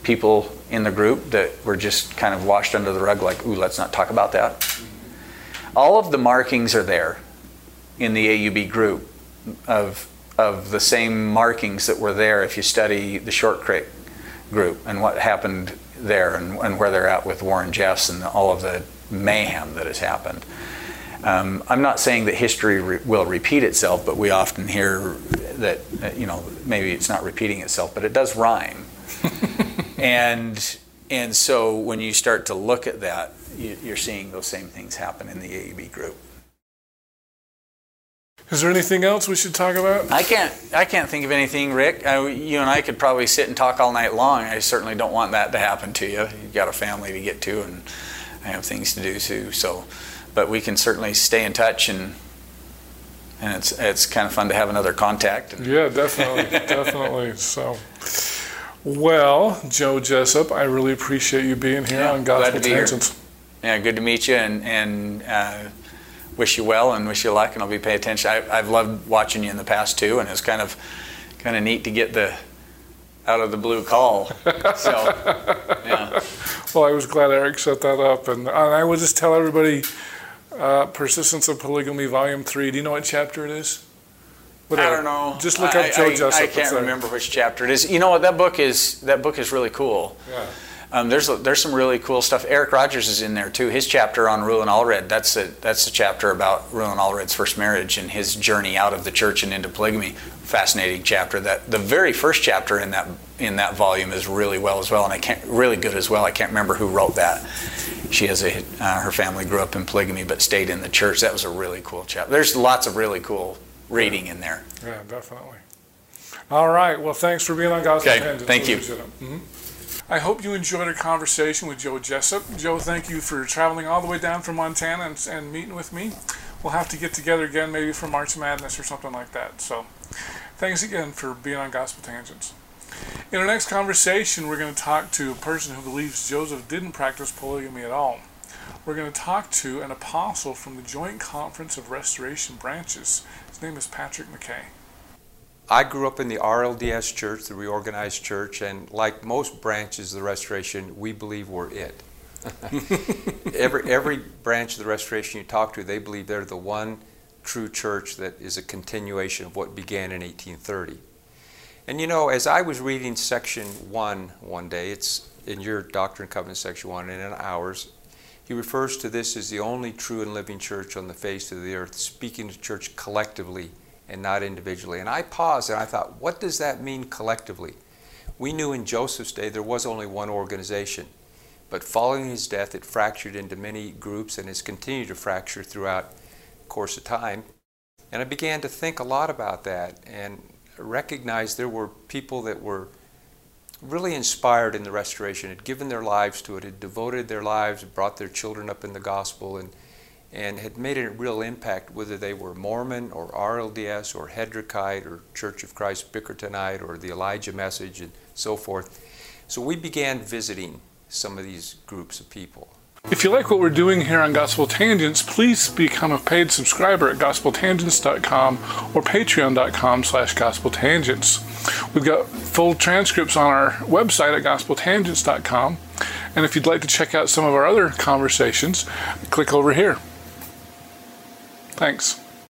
Speaker 2: people in the group that were just kind of washed under the rug, like, ooh, let's not talk about that. All of the markings are there in the AUB group of, of the same markings that were there if you study the Short Creek group and what happened there and, and where they're at with Warren Jeffs and all of the mayhem that has happened. Um, I'm not saying that history re- will repeat itself, but we often hear that, uh, you know, maybe it's not repeating itself, but it does rhyme. <laughs> and and so when you start to look at that, you're seeing those same things happen in the AUB group.
Speaker 1: Is there anything else we should talk about?
Speaker 2: I can't. I can't think of anything, Rick. I, you and I could probably sit and talk all night long. I certainly don't want that to happen to you. You've got a family to get to, and I have things to do too. So, but we can certainly stay in touch, and and it's it's kind of fun to have another contact.
Speaker 1: Yeah, definitely, <laughs> definitely. So. Well, Joe Jessup, I really appreciate you being here yeah, on Gospel Tangents.
Speaker 2: Yeah, good to meet you, and and uh, wish you well and wish you luck, and I'll be paying attention. I, have loved watching you in the past too, and it's kind of kind of neat to get the out of the blue call. <laughs> So, yeah.
Speaker 1: Well, I was glad Eric set that up, and, and I will just tell everybody, uh, "Persistence of Polygamy, Volume Three." Do you know what chapter it is?
Speaker 2: Whatever. I don't know.
Speaker 1: Just look up I, Joe I, Jessup.
Speaker 2: I can't remember which chapter it is. You know what? That book is that book is really cool.
Speaker 1: Yeah.
Speaker 2: Um, there's there's some really cool stuff. Eric Rogers is in there too. His chapter on Reuel Allred. That's a that's a chapter about Reuel Allred's first marriage and his journey out of the church and into polygamy. Fascinating chapter. That the very first chapter in that in that volume is really well as well, and I can't really good as well. I can't remember who wrote that. She has a uh, her family grew up in polygamy but stayed in the church. That was a really cool chapter. There's lots of really cool reading in there.
Speaker 1: Yeah, definitely. All right. Well, thanks for being on Gospel
Speaker 2: okay, Thank you.
Speaker 1: Mm-hmm. I hope you enjoyed our conversation with Joe Jessup. Joe, thank you for traveling all the way down from Montana and, and meeting with me. We'll have to get together again, maybe for March Madness or something like that. So, thanks again for being on Gospel Tangents. In our next conversation, we're going to talk to a person who believes Joseph didn't practice polygamy at all. We're going to talk to an apostle from the Joint Conference of Restoration Branches. His name is Patrick McKay.
Speaker 3: I grew up in the RLDS church, the reorganized church, and like most branches of the restoration, we believe we're it. <laughs> every, every branch of the restoration you talk to, they believe they're the one true church that is a continuation of what began in 1830. And you know, as I was reading section one one day, it's in your Doctrine and Covenants section one and in ours, he refers to this as the only true and living church on the face of the earth, speaking to church collectively and not individually. And I paused and I thought, what does that mean collectively? We knew in Joseph's day there was only one organization, but following his death, it fractured into many groups and has continued to fracture throughout the course of time. And I began to think a lot about that and recognized there were people that were really inspired in the restoration, had given their lives to it, had devoted their lives, brought their children up in the gospel, and and had made a real impact, whether they were Mormon or RLDS or Hedrickite or Church of Christ Bickertonite or the Elijah Message and so forth. So we began visiting some of these groups of people.
Speaker 1: If you like what we're doing here on Gospel Tangents, please become a paid subscriber at gospeltangents.com or patreon.com slash gospeltangents. We've got full transcripts on our website at gospeltangents.com. And if you'd like to check out some of our other conversations, click over here. Thanks.